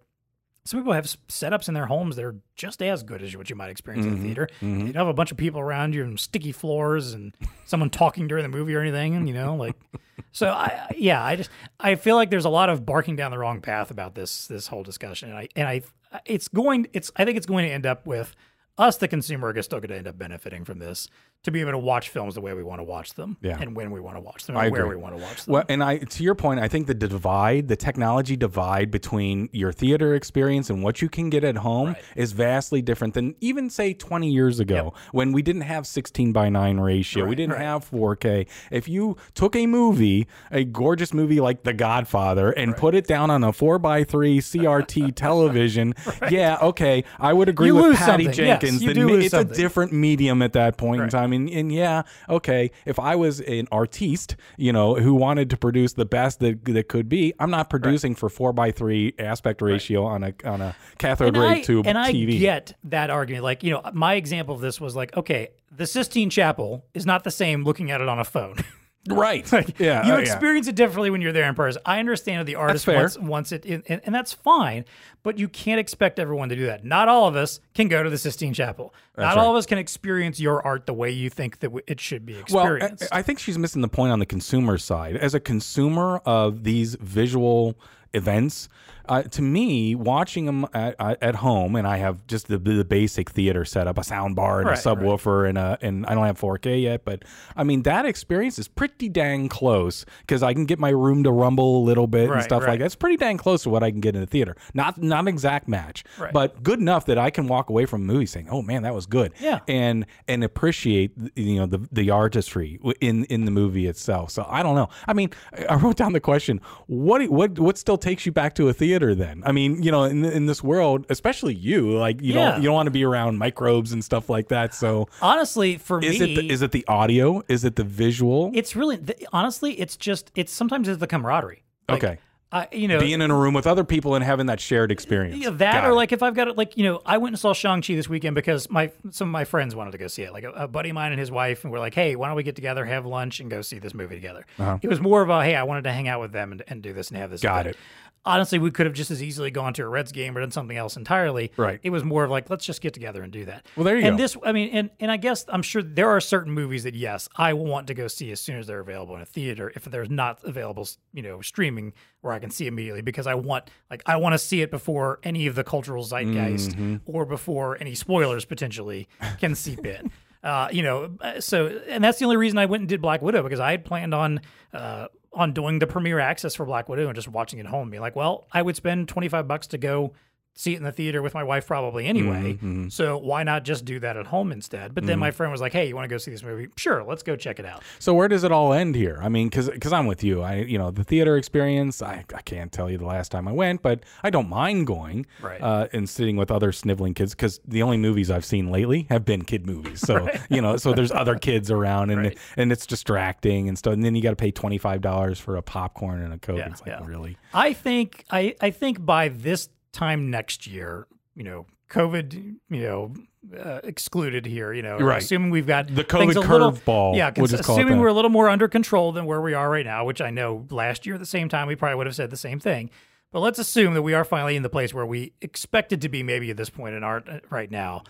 Some people have setups in their homes that are just as good as what you might experience in the mm-hmm. theater. Mm-hmm. You don't have a bunch of people around you and sticky floors and someone talking during the movie or anything, and you know, like so I yeah, I just I feel like there's a lot of barking down the wrong path about this this whole discussion. And I and I it's going it's I think it's going to end up with us the consumer are still going to end up benefiting from this to be able to watch films the way we want to watch them Yeah. and when we want to watch them I and where agree. we want to watch them. Well, and I to your point, I think the divide, the technology divide between your theater experience and what you can get at home is vastly different than even say 20 years ago when we didn't have 16 by 9 ratio. we didn't have 4K. If you took a movie, a gorgeous movie like The Godfather and put it down on a 4 by 3 CRT television, yeah, okay, I would agree You with Patty something. Yes, Jenkins you that do ma- lose it's something. a different medium at that point in time. And, and yeah, okay, if I was an artiste, you know, who wanted to produce the best that, that could be, I'm not producing for four by three aspect ratio on a on a cathode ray I, tube and I TV. get that argument. Like, you know, my example of this was like, okay, the Sistine Chapel is not the same looking at it on a phone. right. Like, yeah. you oh, yeah. experience it differently when you're there in person. I understand that the artist wants, wants it, in, and, and that's fine. But you can't expect everyone to do that. Not all of us can go to the Sistine Chapel. Not all of us can experience your art the way you think that w- it should be experienced. Well, I, experienced. I think she's missing the point on the consumer side. As a consumer of these visual events, uh, to me, watching them at, at home, and I have just the, the basic theater setup, a sound bar and Right, a subwoofer, and a and I don't have 4K yet, but I mean that experience is pretty dang close because I can get my room to rumble a little bit and stuff right. like that. It's pretty dang close to what I can get in a theater. Not not an exact match, Right. but good enough that I can walk away from a movie saying, "Oh man, that was good." Yeah. and and appreciate you know the the artistry in in the movie itself. So I don't know. I mean, I wrote down the question: what what what still takes you back to a theater? Then I mean, you know, in in this world, especially you, like you Yeah. don't you don't want to be around microbes and stuff like that. So Honestly, for is me, it the, is it the audio? Is it the visual? it's really th- honestly, it's just it's sometimes it's the camaraderie. Like, okay, I, you know, being in a room with other people and having that shared experience. Yeah, that Got or it. like if I've got it, like you know, I went and saw Shang Chi this weekend because my some of my friends wanted to go see it. Like a, a buddy of mine and his wife, and we're like, hey, why don't we get together, have lunch, and go see this movie together? It was more of a hey, I wanted to hang out with them and, and do this and have this. Uh-huh. Got event. it. Honestly, we could have just as easily gone to a Reds game or done something else entirely. Right. It was more of like, let's just get together and do that. Well, there you and go. And this, I mean, and and I guess I'm sure there are certain movies that yes, I will want to go see as soon as they're available in a theater. If they're not available, you know, streaming where I can see immediately because I want like I want to see it before any of the cultural zeitgeist Mm-hmm. or before any spoilers potentially can seep in. Uh, you know, uh, so and that's the only reason I went and did Black Widow because I had planned on uh, on doing the premiere access for Black Widow and just watching it home. Being like, well, I would spend twenty five bucks to go see it in the theater with my wife probably anyway. Mm-hmm, So why not just do that at home instead? But then my friend was like, "Hey, you want to go see this movie? Sure, let's go check it out." So where does it all end here? I mean, because because I'm with you. I you know the theater experience. I, I can't tell you the last time I went, but I don't mind going Right. uh, and sitting with other sniveling kids because the only movies I've seen lately have been kid movies. So you know, so there's other kids around and Right. and it's distracting and stuff. And then you got to pay twenty five dollars for a popcorn and a coke. Yeah, it's like yeah. really. I think I I think by this time next year, you know, COVID, you know, uh, excluded here, you know, Right. assuming we've got The COVID curveball, yeah, we'll just assuming we're a little more under control than where we are right now, which I know last year at the same time we probably would have said the same thing. But let's assume that we are finally in the place where we expected to be maybe at this point in art uh, right now.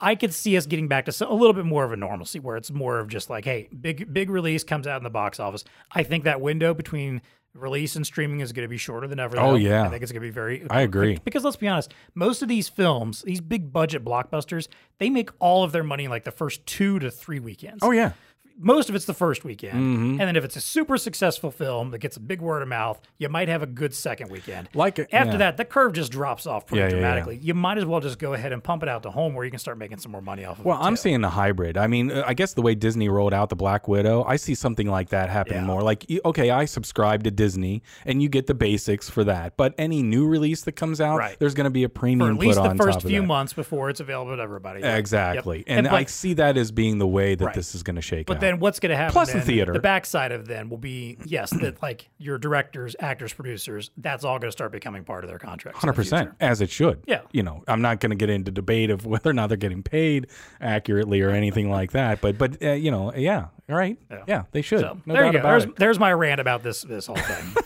I could see us getting back to a little bit more of a normalcy where it's more of just like, hey, big big release comes out in the box office. I think that window between release and streaming is going to be shorter than ever. Oh, yeah. I think it's going to be very. I agree. Because let's be honest, most of these films, these big budget blockbusters, they make all of their money in like the first two to three weekends Oh yeah. Most of it's the first weekend. Mm-hmm. And then if it's a super successful film that gets a big word of mouth, you might have a good second weekend. Like a- after yeah. that, the curve just drops off pretty Yeah, yeah, yeah. dramatically. You might as well just go ahead and pump it out to home where you can start making some more money off of Well, it. Well, I'm too. seeing a hybrid. I mean, uh, I guess the way Disney rolled out the Black Widow, I see something like that happening more. Like, okay, I subscribe to Disney, and you get the basics for that. But any new release that comes out, Right. there's going to be a for premium at least the first few that. months before it's available to everybody. Exactly, Yep. and, but, I see that as being the way that Right. this is going to shake But out. Then what's going to happen? Plus the theater. The backside of then will be yes, that like your directors, actors, producers, that's all going to start becoming part of their contract. the Hundred percent, as it should. Yeah. you know, I'm not going to get into debate of whether or not they're getting paid accurately or anything like that. But, but uh, you know, yeah, all right, yeah, they should. So no there you go. about There's, it. there's my rant about this this whole thing.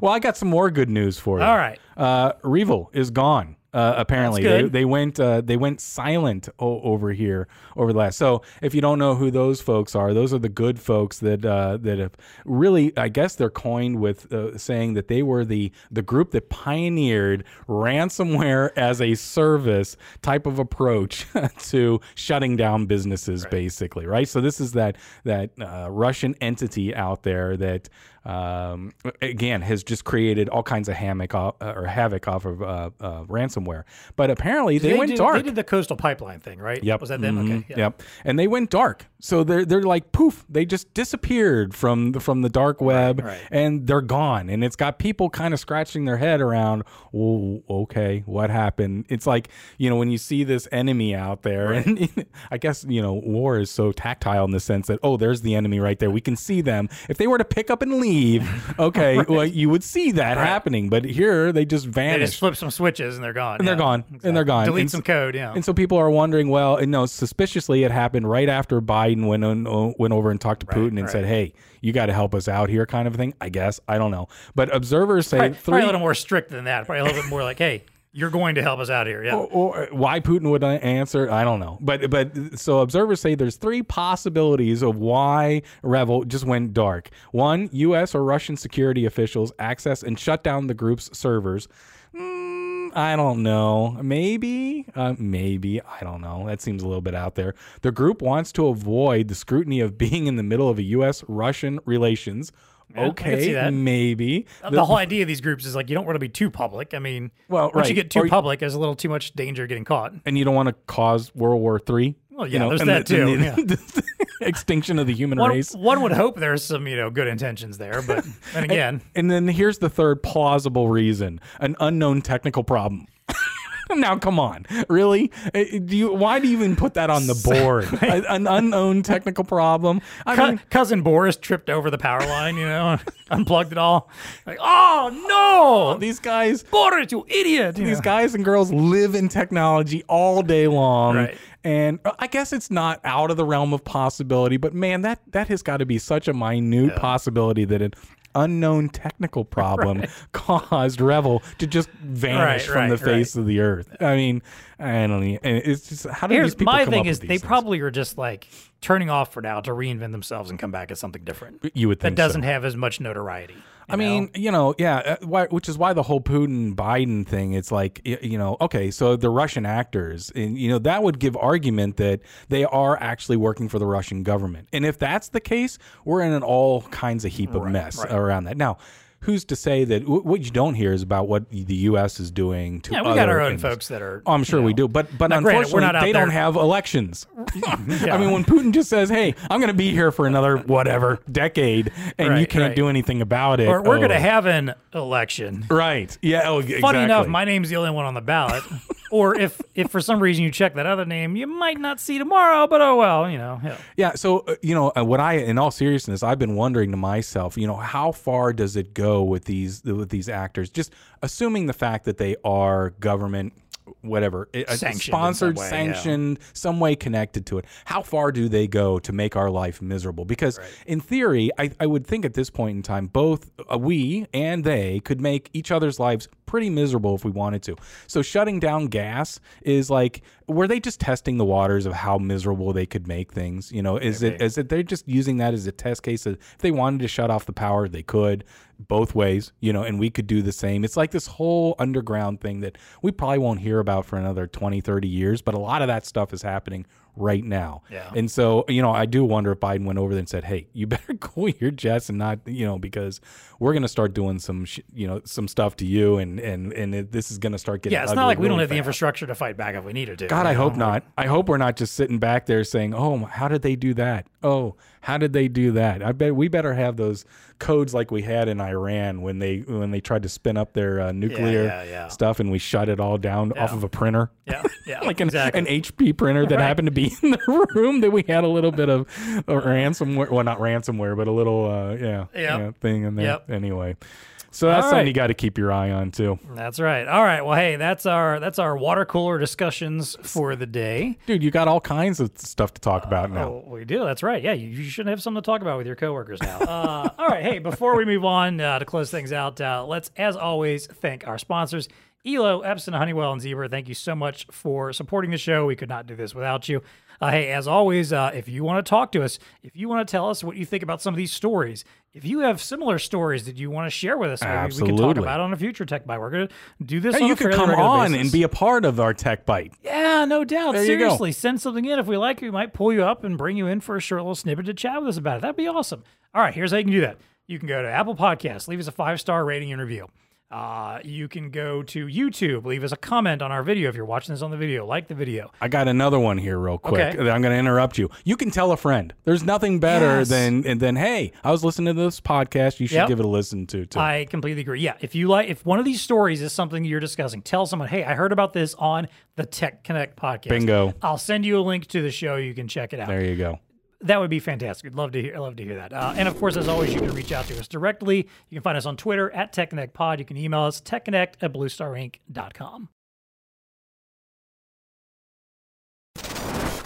Well, I got some more good news for you. All right. Uh, REvil is gone. Uh, apparently, they, they went uh, they went silent o- over here over the last. So, if you don't know who those folks are, those are the good folks that uh, that have really, I guess, they're coined with uh, saying that they were the the group that pioneered ransomware as a service type of approach to shutting down businesses, basically, right? So, this is that that uh, Russian entity out there that um, again has just created all kinds of havoc off, uh, or havoc off of uh, uh, ransomware. But apparently they, went did, dark. They did the coastal pipeline thing, right? Yep. Was that them? Mhm. Okay. Yeah. Yep. And they went dark. So they're they're like poof. They just disappeared from the, from the dark web, right. and they're gone. And it's got people kind of scratching their head around. Oh, okay, what happened? It's like you know when you see this enemy out there, and I guess you know war is so tactile in the sense that oh, there's the enemy right there. We can see them. If they were to pick up and leave, okay, well you would see that happening. But here they just They just flip some switches and they're gone. And they're gone. And they're gone. Delete And some code. Yeah. And so people are wondering, well, and no, suspiciously, it happened right after Biden went on, went over and talked to Putin and right. said, "Hey, you got to help us out here," kind of thing. I guess I don't know, but observers say probably, three. probably a little more strict than that. Probably a little bit more like, hey, you're going to help us out here. Yeah. or why Putin would answer, I don't know. But but so observers say there's three possibilities of why REvil just went dark. One, U.S. or Russian security officials access and shut down the group's servers. Mm, I don't know. Maybe, uh, maybe I don't know. That seems a little bit out there. The group wants to avoid the scrutiny of being in the middle of a U.S.-Russian relations. See okay, maybe. the, whole idea of these groups is like you don't want to be too public. I mean, Well, once right. you get too Or you- public, there's a little too much danger getting caught. and you don't want to cause World War Three. Well, you yeah, know, there's that the- too, the- the extinction of the human One, race. one would hope there's some you know good intentions there, but then again, And then here's the third plausible reason: an unknown technical problem. now, come on, really? Uh, Do you? Why do you even put that on the board? A- An unknown technical problem. I Cou- mean, cousin Boris tripped over the power line, you know, unplugged it all. Like, oh no, these guys, Boris, you idiot! you these know. guys and girls live in technology all day long. Right. And I guess it's not out of the realm of possibility, but man, that that has got to be such a minute possibility that an unknown technical problem caused REvil to just vanish Right, from the right, face of the earth. I mean, I don't know. And it's just how do these Here's people my come thing up is they these things? probably are just like turning off for now to reinvent themselves and come back as something different you would that think so. doesn't have as much notoriety. I mean, you know, yeah, uh, why, which is why the whole Putin Biden thing. It's like, you know, okay, so the Russian actors, and you know, that would give argument that they are actually working for the Russian government. And if that's the case, we're in an all kinds of heap of mess around that. Now, who's to say that w- what you don't hear is about what the U.S. is doing to? yeah, we got our own folks that are. Oh, I'm sure you we know, do, but but granted, unfortunately, out they don't have elections. Yeah. I mean, when Putin just says, "Hey, I'm going to be here for another whatever decade," and you can't right. do anything about it, Or we're oh. going to have an election. right? Yeah. Oh, exactly. Funny enough, my name's the only one on the ballot. or if, if for some reason you check that other name, you might not see tomorrow. But oh well, you know. Yeah. Yeah. So, uh, you know, uh, what I, in all seriousness, I've been wondering to myself, you know, how far does it go with these with these actors? Just assuming the fact that they are government, whatever, uh, Sanctioned sponsored, some way, yeah. sanctioned, some way connected to it. How far do they go to make our life miserable? Because in theory, I, I would think at this point in time, both uh, we and they could make each other's lives pretty miserable if we wanted to. So shutting down gas is like, were they just testing the waters of how miserable they could make things? You know, is it is it they're just using that as a test case? That if they wanted to shut off the power, they could both ways, you know, and we could do the same. It's like this whole underground thing that we probably won't hear about for another 20, 30 years, but a lot of that stuff is happening right now. Yeah. And so, you know, I do wonder if Biden went over there and said, "Hey, you better cool your jets and not, you know, because we're going to start doing some, sh- you know, some stuff to you, and and and it, this is going to start getting." Yeah, it's not like we don't really have the infrastructure to fight back if we needed to. God, I know? hope not. I hope we're not just sitting back there saying, "Oh, how did they do that? Oh, how did they do that?" I bet we better have those codes like we had in Iran when they when they tried to spin up their uh, nuclear yeah, yeah. stuff and we shut it all down off of a printer. Yeah, yeah, like an, exactly. an HP printer that Right. happened to be in the room that we had a little bit of ransomware. Well, not ransomware, but a little uh, yeah, Yep. yeah thing in there. Yep. Anyway, so that's All something you got to keep your eye on too, That's right. All right. Well, hey, that's our that's our water cooler discussions for the day. dude. You got all kinds of stuff to talk about now. Oh, we do. That's right. Yeah, you, you should have something to talk about with your coworkers now. Uh, all right. Hey, before we move on uh, to close things out, uh, let's, as always, thank our sponsors. Elo, Epson, Honeywell, and Zebra. Thank you so much for supporting the show. We could not do this without you. Uh, hey, as always, uh, if you want to talk to us, if you want to tell us what you think about some of these stories, if you have similar stories that you want to share with us, maybe we can talk about on a future Tech Bite. We're going to do this. Hey, on you could come on basis. and be a part of our tech bite. Yeah, no doubt. There. Seriously, send something in. If we like it, we might pull you up and bring you in for a short little snippet to chat with us about it. That'd be awesome. All right, here's how you can do that. You can go to Apple Podcasts, leave us a five star rating and review. Uh, you can go to YouTube, leave us a comment on our video if you're watching this on the video. Like the video. I got another one here, real quick. Okay. I'm going to interrupt you. You can tell a friend. There's nothing better Yes. than and then hey, I was listening to this podcast. You should Yep. give it a listen to. Too. I completely agree. Yeah, if you like, if one of these stories is something you're discussing, tell someone, hey, I heard about this on the Tech Connect podcast. Bingo. I'll send you a link to the show. You can check it out. there you go. That would be fantastic. I'd love to hear. I'd love to hear that. Uh, and of course, as always, you can reach out to us directly. You can find us on Twitter at TechConnectPod. You can email us techconnect at bluestarinc.com.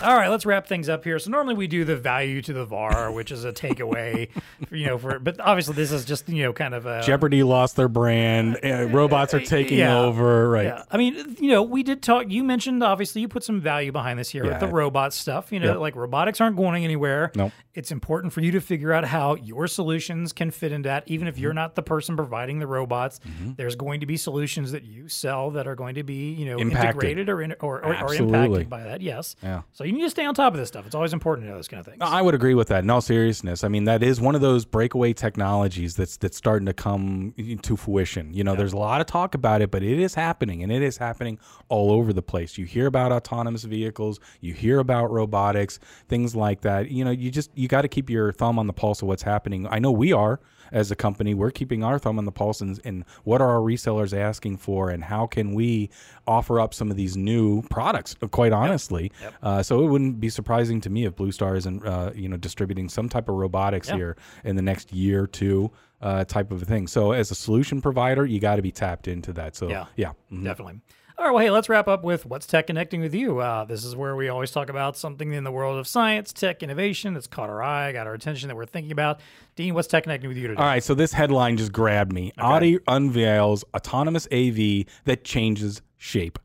All right, let's wrap things up here. So normally we do the value to the VAR, which is a takeaway, for, you know, for but obviously this is just you know kind of a Jeopardy lost their brand. Uh, robots are taking yeah. over. Right. Yeah, I mean, you know, we did talk. You mentioned obviously you put some value behind this here Yeah. with the robot stuff. You know, Yep. like robotics aren't going anywhere. Nope. It's important for you to figure out how your solutions can fit into that. Even if you're Mm-hmm. not the person providing the robots, there's going to be solutions that you sell that are going to be, you know, Impacted. integrated or, in, or, or, or impacted by that. Yes. Yeah. So you need to stay on top of this stuff. It's always important to know those kind of things. I would agree with that. In all seriousness, I mean that is one of those breakaway technologies that's that's starting to come to fruition. You know, there's a lot of talk about it, but it is happening, and it is happening all over the place. You hear about autonomous vehicles, you hear about robotics, things like that. You know, you just you got to keep your thumb on the pulse of what's happening. I know we are as a company. We're keeping our thumb on the pulse, and, and what are our resellers asking for, and how can we offer up some of these new products? Quite honestly, Uh, so it wouldn't be surprising to me if Blue Star isn't, uh, you know, distributing some type of robotics Yeah. here in the next year or two, uh, type of a thing. So as a solution provider, you got to be tapped into that. So Yeah. yeah, mhm. Definitely. All right, well, hey, let's wrap up with what's tech connecting with you. Uh, this is where we always talk about something in the world of science, tech, innovation that's caught our eye, got our attention that we're thinking about. Dean, what's tech connecting with you today? All right, so this headline just grabbed me. Audi unveils autonomous AV that changes shape.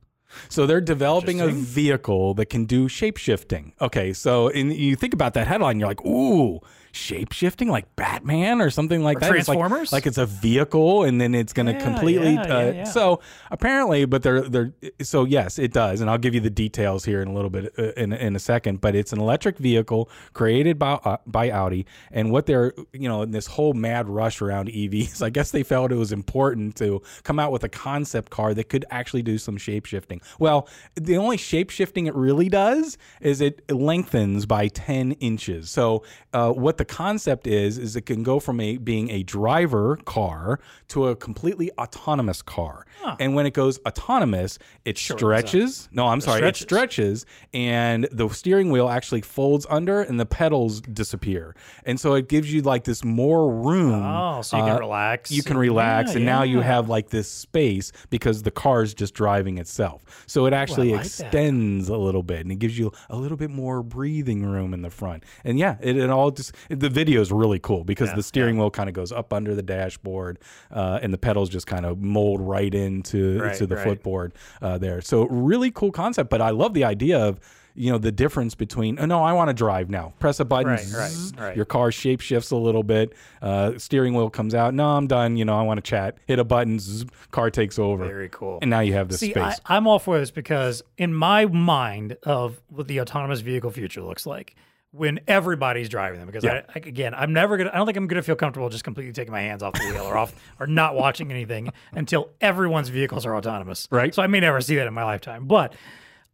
So they're developing a vehicle that can do shape shifting. Okay, so in, you think about that headline, you're like, ooh, shape shifting like Batman or something like Or that. It's like- Transformers? like, it's a vehicle and then it's going to Yeah, completely. yeah, uh, yeah, yeah. So apparently, but they're they're so yes, it does, and I'll give you the details here in a little bit uh, in in a second. But it's an electric vehicle created by uh, by Audi, and what they're you know in this whole mad rush around EVs, I guess they felt it was important to come out with a concept car that could actually do some shape shifting. Well, the only shape shifting it really does is it lengthens by ten inches. So uh, what the concept is is it can go from a being a driver car to a completely autonomous car. And when it goes autonomous, it stretches. No, I'm sorry, stretches. it stretches, and the steering wheel actually folds under, and the pedals disappear. And so it gives you like this more room. Oh, so you can uh, relax. You can relax, Yeah, and now you have like this space because the car is just driving itself. So it actually like that. extends a little bit, and it gives you a little bit more breathing room in the front. And yeah, it, it all just the video is really cool because the steering wheel kind of goes up under the dashboard, uh, and the pedals just kind of mold right into Right, to the right. footboard uh, there. So really cool concept, but I love the idea of. You know the difference between oh no I want to drive now press a button Right, right, zzz, right. your car shape shifts a little bit uh, steering wheel comes out no I'm done you know I want to chat hit a button zzz, car takes over Very cool. and now you have this See, space I, I'm all for this because in my mind of what the autonomous vehicle future looks like, when everybody's driving them, because Yeah. I, I, again, I'm never gonna, I don't think I'm gonna feel comfortable just completely taking my hands off the wheel or off or not watching anything until everyone's vehicles are autonomous. Right. So I may never see that in my lifetime, but.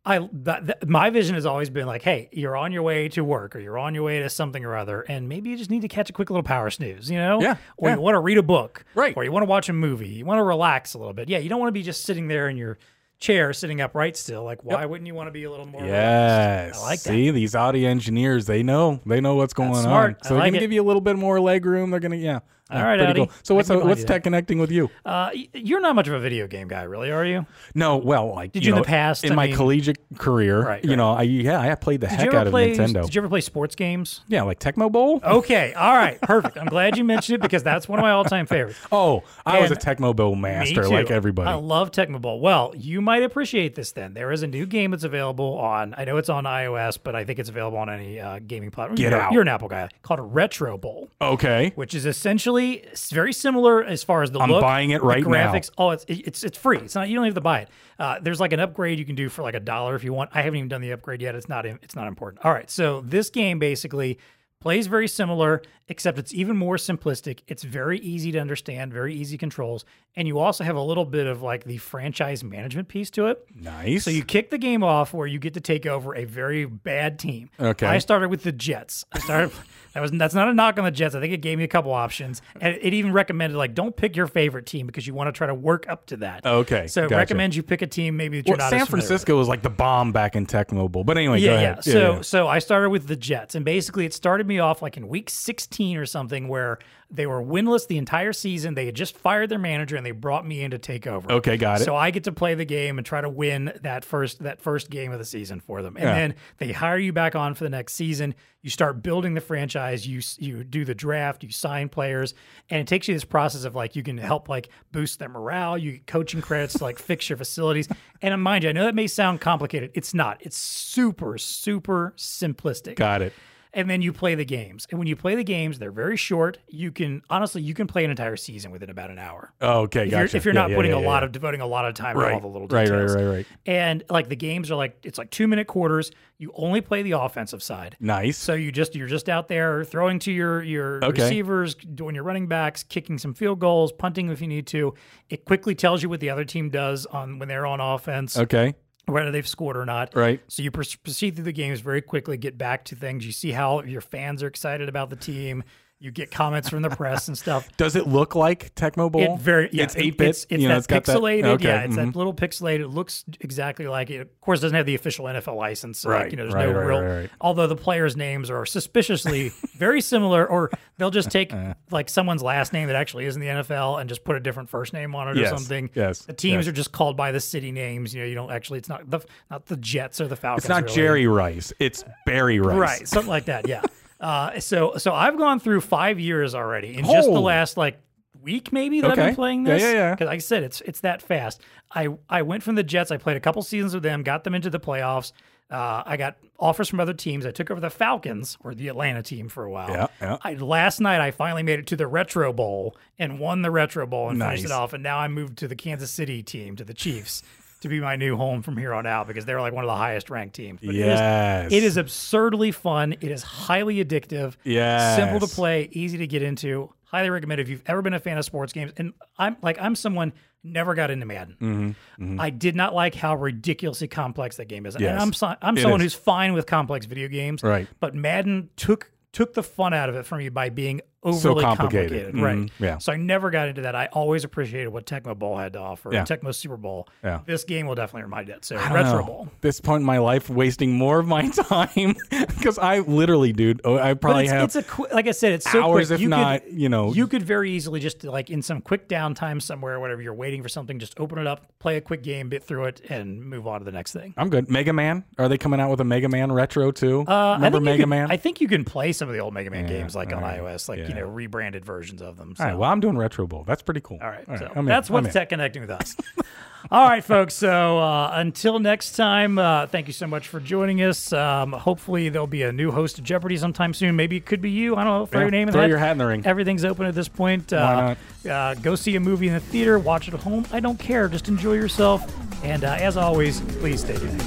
I that, that- my vision has always been like, hey, you're on your way to work or you're on your way to something or other, and maybe you just need to catch a quick little power snooze, you know? Yeah, Or yeah. you want to read a book, Right. Or you want to watch a movie, you want to relax a little bit. Yeah, you don't want to be just sitting there in your chair, sitting upright still. Like, why wouldn't you want to be a little more? Yes. relaxed? I like that. See, these Audi engineers, they know. They know what's going on. I So they're going to it. give you a little bit more leg room. They're going to, yeah. All right, pretty Audi. cool. So what's remind what's tech connecting with you? Uh, you're not much of a video game guy, really, are you? No, well, like Did you you in the past, in I my mean- collegiate career, Right, you know, I yeah, I played the Did heck out of? Nintendo. Did you ever play sports games? yeah, like Tecmo Bowl. Okay, all right, perfect. I'm glad you mentioned it because that's one of my all-time favorites. Oh, I was a Tecmo Bowl master, like everybody. I love Tecmo Bowl. Well, you might appreciate this then. There is a new game that's available on, I know it's on iOS, but I think it's available on any uh, gaming platform. Get you're, out. You're an Apple guy. Called Retro Bowl, okay, which is essentially s- very similar as far as the I'm look. buying it right now. graphics. Oh, it's it's it's free. It's not. You don't even have to buy it. Uh, there's like an upgrade you can do for like a dollar if you want. I haven't even done the upgrade yet. It's not. It's not important. All right. So this game basically plays very similar, except it's even more simplistic. It's very easy to understand, very easy controls, and you also have a little bit of like the franchise management piece to it. nice. So you kick the game off where you get to take over a very bad team. Okay. I started with the Jets. I started. That was that's not a knock on the Jets. I think it gave me a couple options, and it even recommended like don't pick your favorite team because you want to try to work up to that. Okay, So it recommends you pick a team maybe that you're well, not. San as. Francisco was like the bomb back in Tecmo Bowl. But anyway, go Yeah, ahead. yeah. So yeah. so I started with the Jets, and basically it started me off like in week 16 or something, where they were winless the entire season. They had just fired their manager, and they brought me in to take over. Okay, got it. So I get to play the game and try to win that first that first game of the season for them, and Yeah. then they hire you back on for the next season. You start building the franchise. You you do the draft. You sign players, and it takes you this process of like you can help like boost their morale. You get coaching credits to like fix your facilities. And uh, mind you, I know that may sound complicated. It's not. It's super super simplistic got it. And then you play the games. And when you play the games, they're very short. You can honestly, you can play an entire season within about an hour. Oh, okay, If gotcha. you're, if you're Yeah, not yeah, putting yeah, a lot of devoting a lot of time to all the little right, details. right, right, right. And like the games are like it's like two minute quarters. You only play the offensive side. Nice. So you just you're just out there throwing to your your Okay. receivers, doing your running backs, kicking some field goals, punting if you need to. It quickly tells you what the other team does on when they're on offense, okay, whether they've scored or not. right. So you proceed through the games very quickly, get back to things. You see how your fans are excited about the team. You get comments from the press and stuff. Does it look like Tecmo Bowl? It very yeah, it's eight bit. It's, it's you know, that it's got that- pixelated. okay, Yeah, it's mhm. that little pixelated. It looks exactly like it. Of course, it doesn't have the official NFL license. So like, Right, you know, there's right, no right, real. right, right. Although the players' names are suspiciously very similar, or they'll just take like someone's last name that actually is in the NFL and just put a different first name on it Yes, or something. yes, The teams yes. are just called by the city names. You know, you don't actually. It's not the not the Jets or the Falcons. It's not really. Jerry Rice. It's Barry Rice. Right, something like that. Yeah. Uh, so so I've gone through five years already in just the Oh. last like week maybe that I've been playing this. yeah, yeah. Because like I said, it's it's that fast. I I went from the Jets. I played a couple seasons with them, got them into the playoffs. Uh, I got offers from other teams. I took over the Falcons or the Atlanta team for a while. Yeah, yeah. I, last night, I finally made it to the Retro Bowl and won the Retro Bowl and finished it off. And now I moved to the Kansas City team, to the Chiefs, to be my new home from here on out because they're like one of the highest ranked teams. But it is- Yes. it is absurdly fun. It is highly addictive. Yes. Simple to play, easy to get into. Highly recommend if you've ever been a fan of sports games. And I'm like I'm someone never got into Madden. I did not like how ridiculously complex that game is. Mm-hmm. Yes. And I'm so, I'm It someone is. who's fine with complex video games. Right. But Madden took took the fun out of it for me by being overly complicated. Right. Mhm. Yeah. So I never got into that. I always appreciated what Tecmo Bowl had to offer. Yeah. Tecmo Super Bowl. Yeah. This game will definitely remind it. So Retro know. Bowl. This point in my life, wasting more of my time because I literally, dude, oh, I probably it's, have it's a qu- like I said, it's so hours, quick. if you not, could, you know, you could very easily just like in some quick downtime somewhere, whatever you're waiting for something, just open it up, play a quick game, bit through it, and move on to the next thing. I'm good. Mega Man? Are they coming out with a Mega Man retro too? Uh, I Remember Mega can- Man? I think you can play some of the old Mega Man Yeah, games like on right. iOS, like you Yeah. know rebranded versions of them. So. All right. Well, I'm doing Retro Bowl. That's pretty cool. All right, so I'm in. that's I'm what's in. tech connecting with us. All right, folks. So uh, until next time, uh, thank you so much for joining us. Um, hopefully, there'll be a new host of Jeopardy sometime soon. Maybe it could be you. I don't know. Throw Yeah, your name in throw the your hat in the ring. Everything's open at this point. Uh, uh, go see a movie in the theater. Watch it at home. I don't care. Just enjoy yourself. And uh, as always, please stay tuned.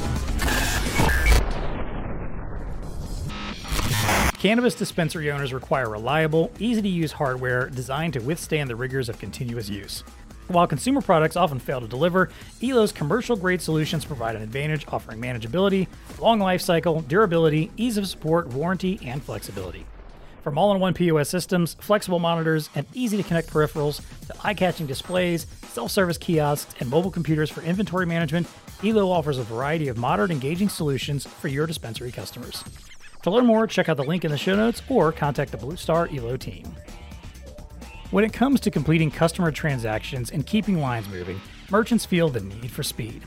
Cannabis dispensary owners require reliable, easy to use hardware designed to withstand the rigors of continuous use. While consumer products often fail to deliver, Elo's commercial grade solutions provide an advantage offering manageability, long life cycle, durability, ease of support, warranty, and flexibility. From all in one POS systems, flexible monitors, and easy to connect peripherals to eye catching displays, self service kiosks, and mobile computers for inventory management, Elo offers a variety of modern, engaging solutions for your dispensary customers. To learn more, check out the link in the show notes or contact the Blue Star Elo team. When it comes to completing customer transactions and keeping lines moving, merchants feel the need for speed.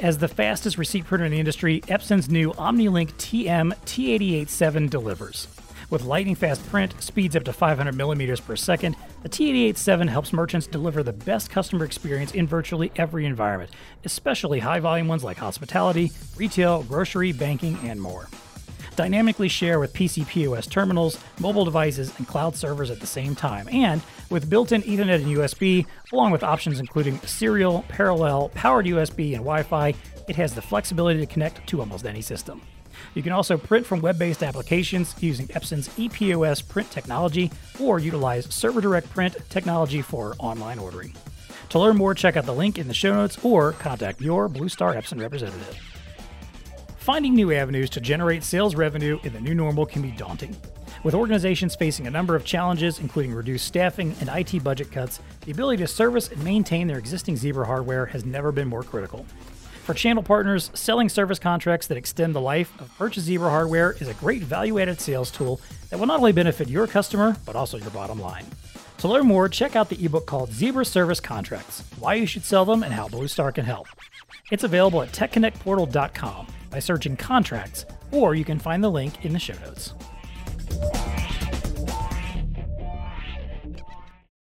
As the fastest receipt printer in the industry, Epson's new OmniLink TM T887 delivers. With lightning fast print, speeds up to 500 millimeters per second, the T887 helps merchants deliver the best customer experience in virtually every environment, especially high volume ones like hospitality, retail, grocery, banking, and more dynamically share with PC POS terminals, mobile devices, and cloud servers at the same time. And with built in Ethernet and USB, along with options including serial, parallel, powered USB, and Wi Fi, it has the flexibility to connect to almost any system. You can also print from web based applications using Epson's ePOS print technology or utilize server direct print technology for online ordering. To learn more, check out the link in the show notes or contact your Blue Star Epson representative. Finding new avenues to generate sales revenue in the new normal can be daunting. With organizations facing a number of challenges, including reduced staffing and IT budget cuts, the ability to service and maintain their existing Zebra hardware has never been more critical. For channel partners, selling service contracts that extend the life of purchased Zebra hardware is a great value added sales tool that will not only benefit your customer, but also your bottom line. To learn more, check out the ebook called Zebra Service Contracts Why You Should Sell Them and How Blue Star Can Help. It's available at techconnectportal.com by searching contracts, or you can find the link in the show notes.